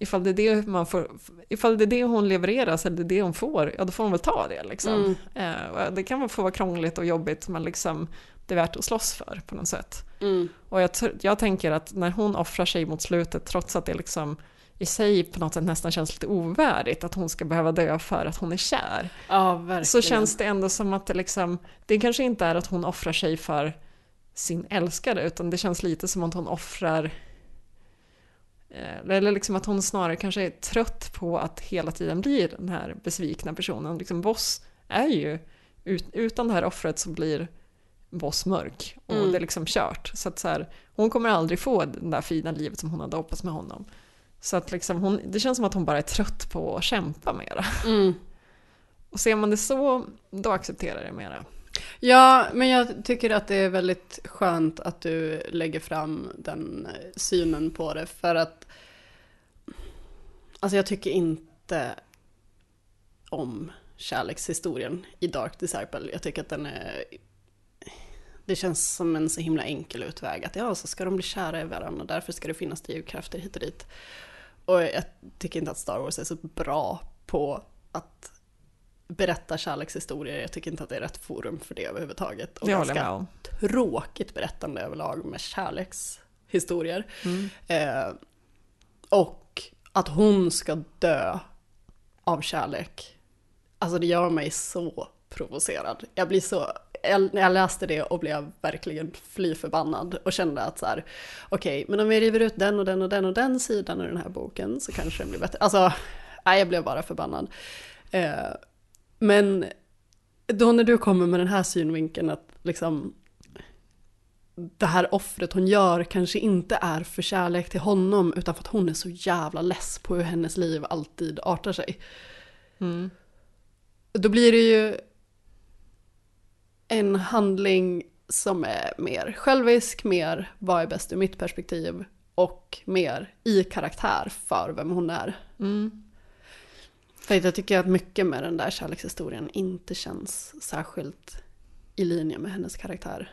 A: ifall det är det, man får, ifall det, är det hon levererar, så är det det hon får, ja då får hon väl ta det. Liksom. Eh, och det kan få vara krångligt och jobbigt, men liksom, det är värt att slåss för på något sätt.
B: Mm.
A: Och jag, jag tänker att när hon offrar sig mot slutet, trots att det liksom i sig på något sätt nästan känns lite ovärdigt att hon ska behöva dö för att hon är kär.
B: Ja.
A: Så känns det ändå som att det liksom, det kanske inte är att hon offrar sig för sin älskare, utan det känns lite som att hon offrar eh, eller liksom att hon snarare kanske är trött på att hela tiden bli den här besvikna personen. Liksom Boss är ju, ut, utan det här offret så blir Boss mörk och
B: Mm.
A: det är liksom kört. Så att så här, hon kommer aldrig få det där fina livet som hon hade hoppats med honom. Så att liksom hon, det känns som att hon bara är trött på att kämpa mera.
B: Mm.
A: Och ser man det så, då accepterar jag det mera.
B: Ja, men jag tycker att det är väldigt skönt att du lägger fram den eh, synen på det. För att, alltså jag tycker inte om kärlekshistorien i Dark Disciple. Jag tycker att den är, det känns som en så himla enkel utväg. Att ja, så ska de bli kära i varandra och därför ska det finnas drivkrafter hit och dit. Och jag tycker inte att Star Wars är så bra på att berätta kärlekshistorier. Jag tycker inte att det är rätt forum för det överhuvudtaget. Och
A: Det
B: ganska tråkigt berättande överlag med kärlekshistorier.
A: Mm.
B: Eh, och att hon ska dö av kärlek. Alltså det gör mig så provocerad. Jag blir så, jag, när jag läste det och blev verkligen fly förbannad och kände att så här, okej, men om vi river ut den och den och den och den sidan ur den här boken så kanske den blir bättre. Alltså, nej, jag blev bara förbannad. Eh, Men då när du kommer med den här synvinkeln att liksom det här offret hon gör kanske inte är för kärlek till honom utan för att hon är så jävla less på hur hennes liv alltid artar sig.
A: Mm.
B: Då blir det ju en handling som är mer självisk, mer vad är bäst ur mitt perspektiv och mer i karaktär för vem hon är.
A: Mm.
B: Jag tycker att mycket med den där kärlekshistorien inte känns särskilt i linje med hennes karaktär.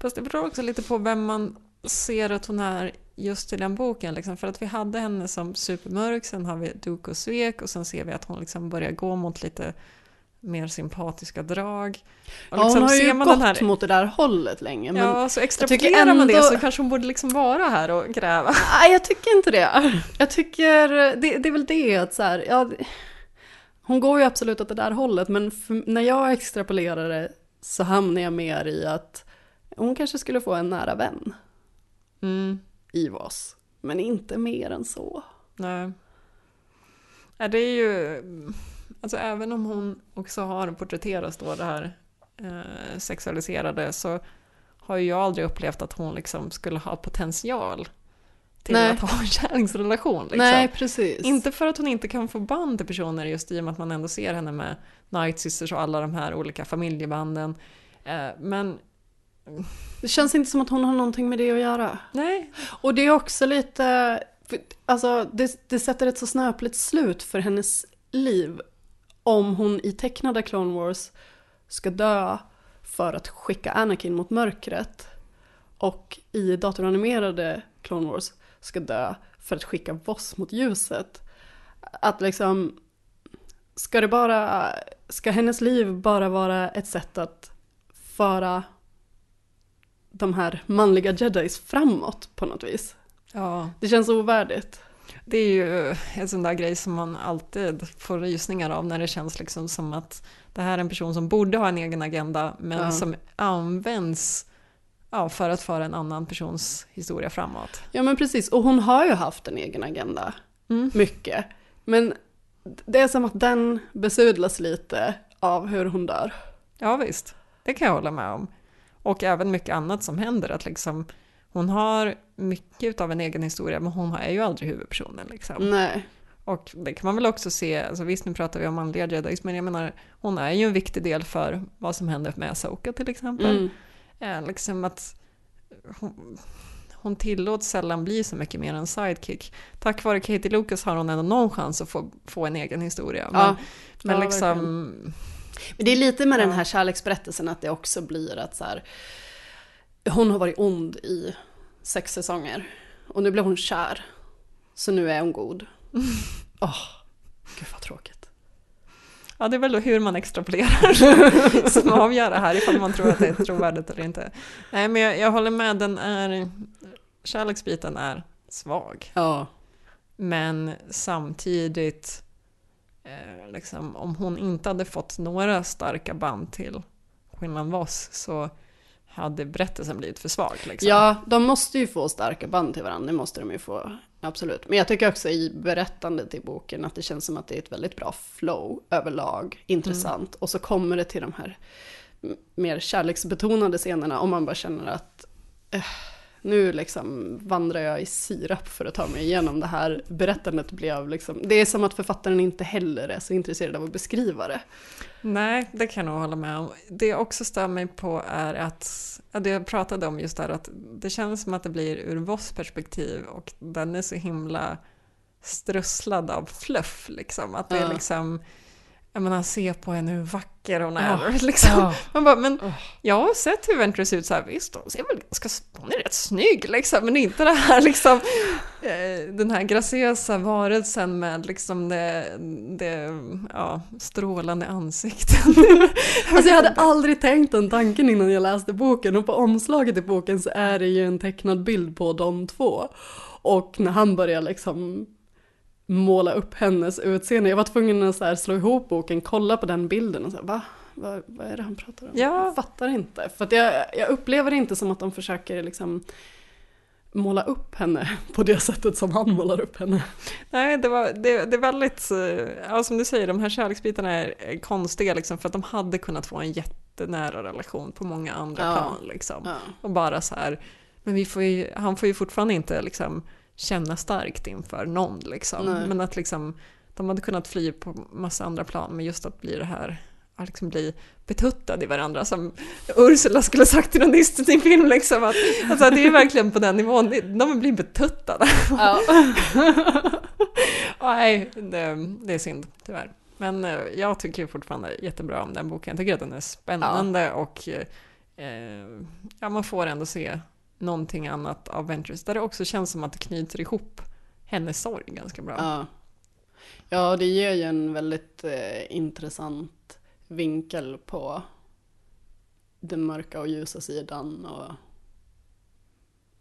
A: Fast det beror också lite på vem man ser att hon är just i den boken. Liksom. För att vi hade henne som supermörk, sen har vi Duk och svek och sen ser vi att hon liksom börjar gå mot lite mer sympatiska drag. Och
B: Ja,
A: liksom
B: hon har ju gått
A: här-
B: mot det där hållet länge. Men
A: Ja, så extrapolerar
B: tycker
A: man det
B: ändå-
A: så kanske hon borde liksom vara här och gräva. <laughs>
B: Nej, jag tycker inte det. Jag tycker, det, det är väl det att så här, ja, hon går ju absolut åt det där hållet, men för, när jag extrapolerar det så hamnar jag mer i att hon kanske skulle få en nära vän
A: Mm.
B: i Vas, men inte mer än så.
A: Nej. Ja, det är ju... Alltså även om hon också har porträtterats då det här eh, sexualiserade så har ju jag aldrig upplevt att hon liksom skulle ha potential till
B: Nej.
A: att ha en kärleksrelation. Liksom.
B: Nej, precis.
A: Inte för att hon inte kan få band till personer just i och med att man ändå ser henne med Night Sisters och alla de här olika familjebanden. Eh, men
B: Det känns inte som att hon har någonting med det att göra.
A: Nej.
B: Och det är också lite, alltså det, det sätter ett så snöpligt slut för hennes liv om hon i tecknade Clone Wars ska dö för att skicka Anakin mot mörkret och i datoranimerade Clone Wars ska dö för att skicka Voss mot ljuset. Att liksom, ska det bara, ska hennes liv bara vara ett sätt att föra de här manliga jedis framåt på något vis?
A: ja,
B: Det känns ovärdigt.
A: Det är ju en sån där grej som man alltid får rysningar av när det känns liksom som att det här är en person som borde ha en egen agenda men
B: Ja.
A: som används ja, för att föra en annan persons historia framåt.
B: Ja men precis, och hon har ju haft en egen agenda. Mycket. Men det är som att den besudlas lite av hur hon dör.
A: Ja visst, det kan jag hålla med om. Och även mycket annat som händer. Att liksom, hon har mycket av en egen historia men hon är ju aldrig huvudpersonen. Liksom.
B: Nej.
A: Och det kan man väl också se, alltså visst nu pratar vi om manliga jedis men jag menar hon är ju en viktig del för vad som händer med Asoka till exempel.
B: Mm.
A: Eh, liksom att hon, hon tillåts sällan bli så mycket mer än sidekick. Tack vare Katie Lucas har hon ändå någon chans att få, få en egen historia. Men,
B: Ja.
A: men
B: Ja,
A: liksom,
B: Men det är lite med den här kärleksberättelsen att det också blir att så här, hon har varit ond i sex säsonger och nu blev hon kär. Så nu är hon god. <laughs> Åh, gud vad tråkigt.
A: Ja, det är väl då hur man extrapolerar <laughs> som avgör det här, ifall man tror att det är trovärdigt eller inte. Nej, men jag, jag håller med, den är, kärleksbiten är svag.
B: Ja.
A: Men samtidigt, eh, liksom, om hon inte hade fått några starka band till Quinlan Voss så hade berättelsen blivit för svag. Liksom.
B: Ja, de måste ju få starka band till varandra, det måste de ju få. Absolut. Men jag tycker också i berättandet i boken att det känns som att det är ett väldigt bra flow överlag, intressant. Och så kommer det till de här mer kärleksbetonade scenerna om man bara känner att eh, nu liksom vandrar jag i sirap för att ta mig igenom det här berättandet blev liksom, det är som att författaren inte heller är så intresserad av att beskriva det.
A: Nej, det kan jag nog hålla med om. Det jag också stör mig på är att, ja, det jag pratade om just där, att det känns som att det blir ur Voss perspektiv och den är så himla strösslad av fluff liksom. Att det är liksom, jag menar se på henne hur vacker hon är.
B: Ja.
A: Liksom.
B: Ja.
A: Man bara, men jag har sett hur Ventress ser ut så här, visst hon ser väl ganska, hon är rätt snygg liksom, men inte det här liksom, eh, den här graciösa varelsen med liksom det, det ja, strålande ansikten. <laughs>
B: Alltså jag hade <laughs> aldrig tänkt den tanken innan jag läste boken och på omslaget i boken så är det ju en tecknad bild på de två. Och när han börjar liksom måla upp hennes utseende, jag var tvungen att så slå ihop boken, kolla på den bilden och så här, va? Vad, vad är det han pratar om?
A: Ja.
B: Jag fattar inte. För jag, jag upplever det inte som att de försöker liksom måla upp henne <laughs> på det sättet som han målar upp henne.
A: Nej, det, var, det, det är väldigt, eh, ja, som du säger, de här kärleksbitarna är är konstiga liksom, för att de hade kunnat få en jättenära relation på många andra
B: Ja.
A: plan. Liksom.
B: Ja.
A: Och bara så här, men vi får ju, han får ju fortfarande inte liksom, känna starkt inför någon. Liksom.
B: Nej.
A: Men att liksom, de hade kunnat fly på massa andra plan, men just att bli det här att liksom bli betuttad i varandra som Ursula skulle sagt i någon Disney-film. Liksom, att, alltså, det är verkligen på den nivån, de blir betuttade.
B: Ja. <laughs>
A: Nej, det, det är synd tyvärr. Men eh, jag tycker fortfarande jättebra om den boken. Jag tycker att den är spännande och eh, ja, man får ändå se någonting annat av Ventures där det också känns som att det knyter ihop hennes sorg ganska bra.
B: Ja. ja, det ger ju en väldigt eh, intressant vinkel på den mörka och ljusa sidan och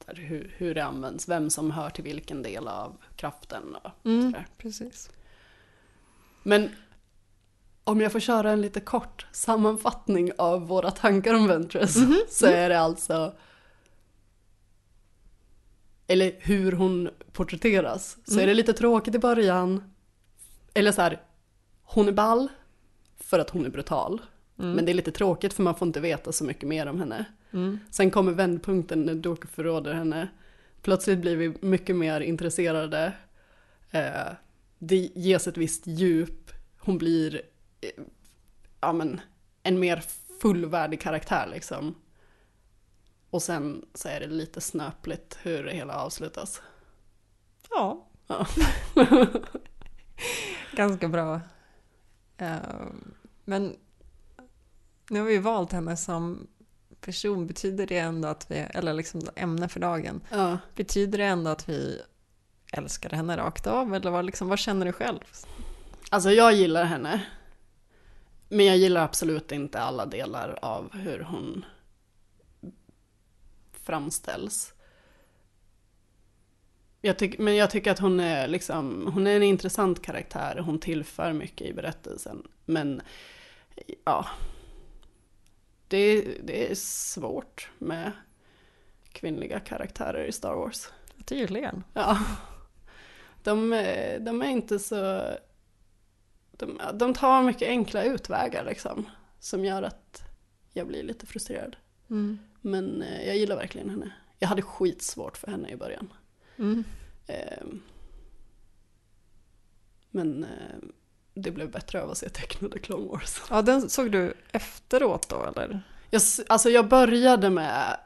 B: där, hur, hur det används, vem som hör till vilken del av kraften och
A: Mm,
B: sådär.
A: precis.
B: Men om jag får köra en lite kort sammanfattning av våra tankar om Ventress så är det alltså eller hur hon porträtteras. Så
A: Mm.
B: är det lite tråkigt i början. Eller så här, hon är ball för att hon är brutal.
A: Mm.
B: Men det är lite tråkigt för man får inte veta så mycket mer om henne.
A: Mm.
B: Sen kommer vändpunkten när Doku förråder henne. Plötsligt blir vi mycket mer intresserade. Eh, det ges ett visst djup. Hon blir eh, ja, men, en mer fullvärdig karaktär liksom. Och sen så är det lite snöpligt hur det hela avslutas.
A: Ja.
B: Ja. <laughs>
A: Ganska bra. Eh, men nu har vi valt henne som person. Betyder det ändå att vi, eller liksom ämne för dagen,
B: Ja.
A: betyder det ändå att vi älskar henne rakt av? Eller vad, liksom, vad känner du själv?
B: Alltså jag gillar henne. Men jag gillar absolut inte alla delar av hur hon framställs. Jag tyck, men jag tycker att hon är, liksom, hon är en intressant karaktär. Hon tillför mycket i berättelsen. Men ja, det, det är svårt med kvinnliga karaktärer i Star Wars.
A: Tydligen.
B: Ja. De, är- de är inte så... De, de tar mycket enkla utvägar liksom. Som gör att jag blir lite frustrerad.
A: Mm.
B: Men eh, jag gillar verkligen henne. Jag hade skitsvårt för henne i början.
A: Mm.
B: Ehm, men eh, det blev bättre av att se tecknade <laughs> Clone Wars.
A: Ja, den såg du efteråt då eller?
B: Jag, alltså jag började med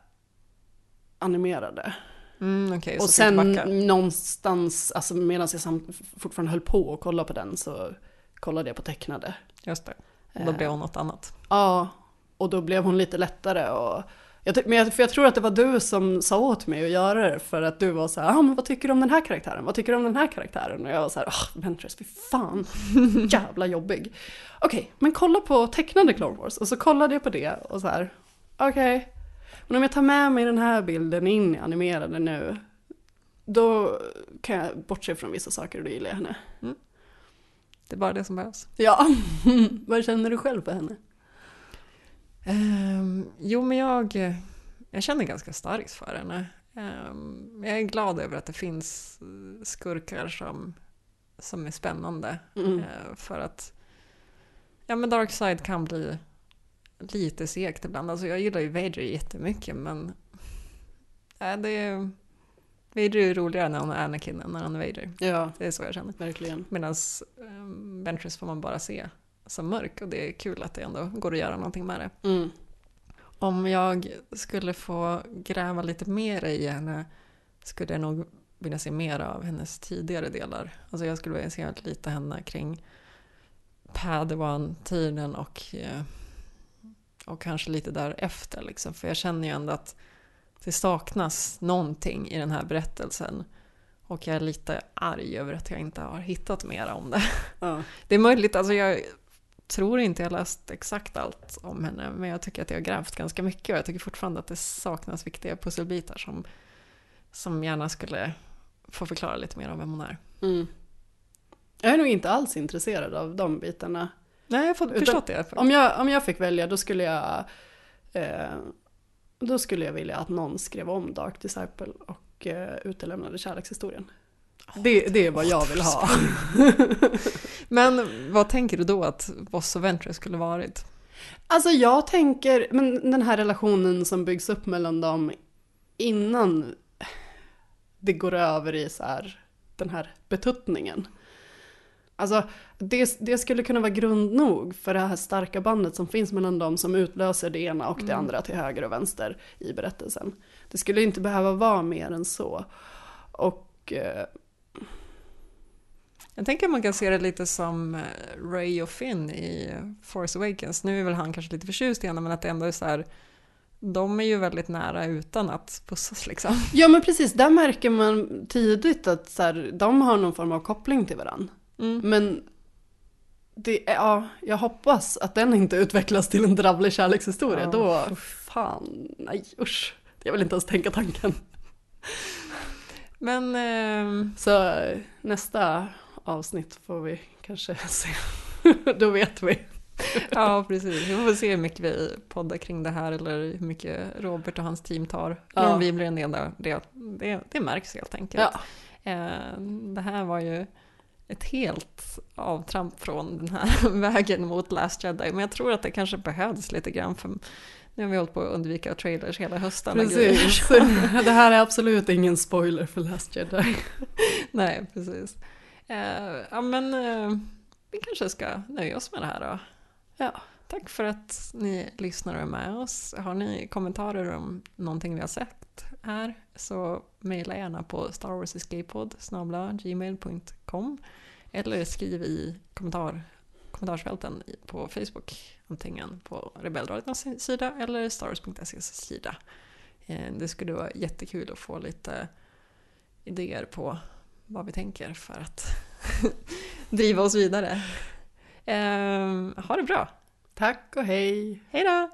B: animerade.
A: Mm, så
B: och sen någonstans, alltså medan jag samt, fortfarande höll på att kolla på den så kollade jag på tecknade.
A: Just det. Och då
B: Eh.
A: blev hon något annat.
B: Ja, och då blev hon lite lättare och jag, men jag, för jag tror att det var du som sa åt mig att göra det för att du var så här, ah, men vad tycker du om den här karaktären? Vad tycker du om den här karaktären? Och jag var så här, ah, Ventress, fy fan, <laughs> jävla jobbig. Okej, men kolla på tecknade Clone Wars. Och så kollade jag på det och så här, okej, men om jag tar med mig den här bilden in i animerade nu, då kan jag bortse från vissa saker och då gillar jag henne.
A: Det är bara det som behövs.
B: Ja, <laughs> vad känner du själv för henne?
A: Ehm, jo, men jag, jag känner ganska starkt för henne. Ehm, jag är glad över att det finns skurkar som, som är spännande.
B: Mm.
A: Eh, för att ja, men Darkside kan bli lite segt ibland. Alltså, jag gillar ju Vader jättemycket, men äh, det är, Vader är ju roligare när han är Anakin än när han är Vader.
B: Ja,
A: Det är så jag känner.
B: verkligen.
A: Medan um, Ventress får man bara se som mörk och det är kul att det ändå går att göra någonting med det.
B: Mm.
A: Om jag skulle få gräva lite mer i henne skulle jag nog vilja se mer av hennes tidigare delar. Alltså jag skulle vilja se lite henne kring Padawan-tiden och, eh, och kanske lite därefter. Liksom. För jag känner ju ändå att det saknas någonting i den här berättelsen. Och jag är lite arg över att jag inte har hittat mer om det.
B: Ja.
A: Det är möjligt, alltså jag tror inte jag läst exakt allt om henne, men jag tycker att jag har grävt ganska mycket och jag tycker fortfarande att det saknas viktiga pusselbitar som, som gärna skulle få förklara lite mer om vem hon är.
B: Mm. Jag är nog inte alls intresserad av de bitarna.
A: Nej, jag har förstått det.
B: Om jag, om jag fick välja då skulle jag eh, då skulle jag vilja att någon skrev om Dark Disciple och och eh, utelämnade kärlekshistorien. Det, det är vad jag vill ha. <laughs> <laughs>
A: Men vad tänker du då att Voss och Ventress skulle varit?
B: Alltså jag tänker, men den här relationen som byggs upp mellan dem innan det går över i så här, den här betuttningen. Alltså det, det skulle kunna vara grund nog för det här starka bandet som finns mellan dem som utlöser det ena och det
A: Mm.
B: andra till höger och vänster i berättelsen. Det skulle inte behöva vara mer än så. Och eh,
A: Jag tänker att man kan se det lite som eh, Ray och Finn i Force Awakens. Nu är väl han kanske lite förtjust i henne men att det ändå är så här de är ju väldigt nära utan att pussas liksom. <laughs>
B: Ja men precis, där märker man tidigt att så här, de har någon form av koppling till varandra.
A: Mm.
B: Men det, är- ja, jag hoppas att den inte utvecklas till en dravlig kärlekshistoria.
A: Ja.
B: Då, fan, nej usch. Jag vill inte ens tänka tanken.
A: Men ehm,
B: Så eh, nästa avsnitt får vi kanske <laughs> se. Då vet vi.
A: ja, precis. Vi får se hur mycket vi poddar kring det här eller hur mycket Robert och hans team tar.
B: Ja.
A: Om vi blir en del av det. Det, det märks helt enkelt.
B: Ja.
A: Eh, Det här var ju ett helt avtramp från den här <laughs> vägen mot Last Jedi. Men jag tror att det kanske behövs lite grann för nu har vi hållit på att undvika trailers hela hösten.
B: Precis. <laughs> Det här är absolut ingen spoiler för Last Jedi.
A: Nej, precis. Eh, ja, men eh, vi kanske ska nöja oss med det här då.
B: Ja.
A: Tack för att ni lyssnar och är med oss. Har ni kommentarer om någonting vi har sett här så mejla gärna på starwarsescapepod gmail.com eller skriv i kommentar, kommentarsfälten på Facebook. Antingen på Rebellradions sida eller starwars.ses sida. Eh, Det skulle vara jättekul att få lite idéer på vad vi tänker för att <laughs> driva oss vidare. Eh, ha det bra!
B: Tack och hej!
A: Hej då!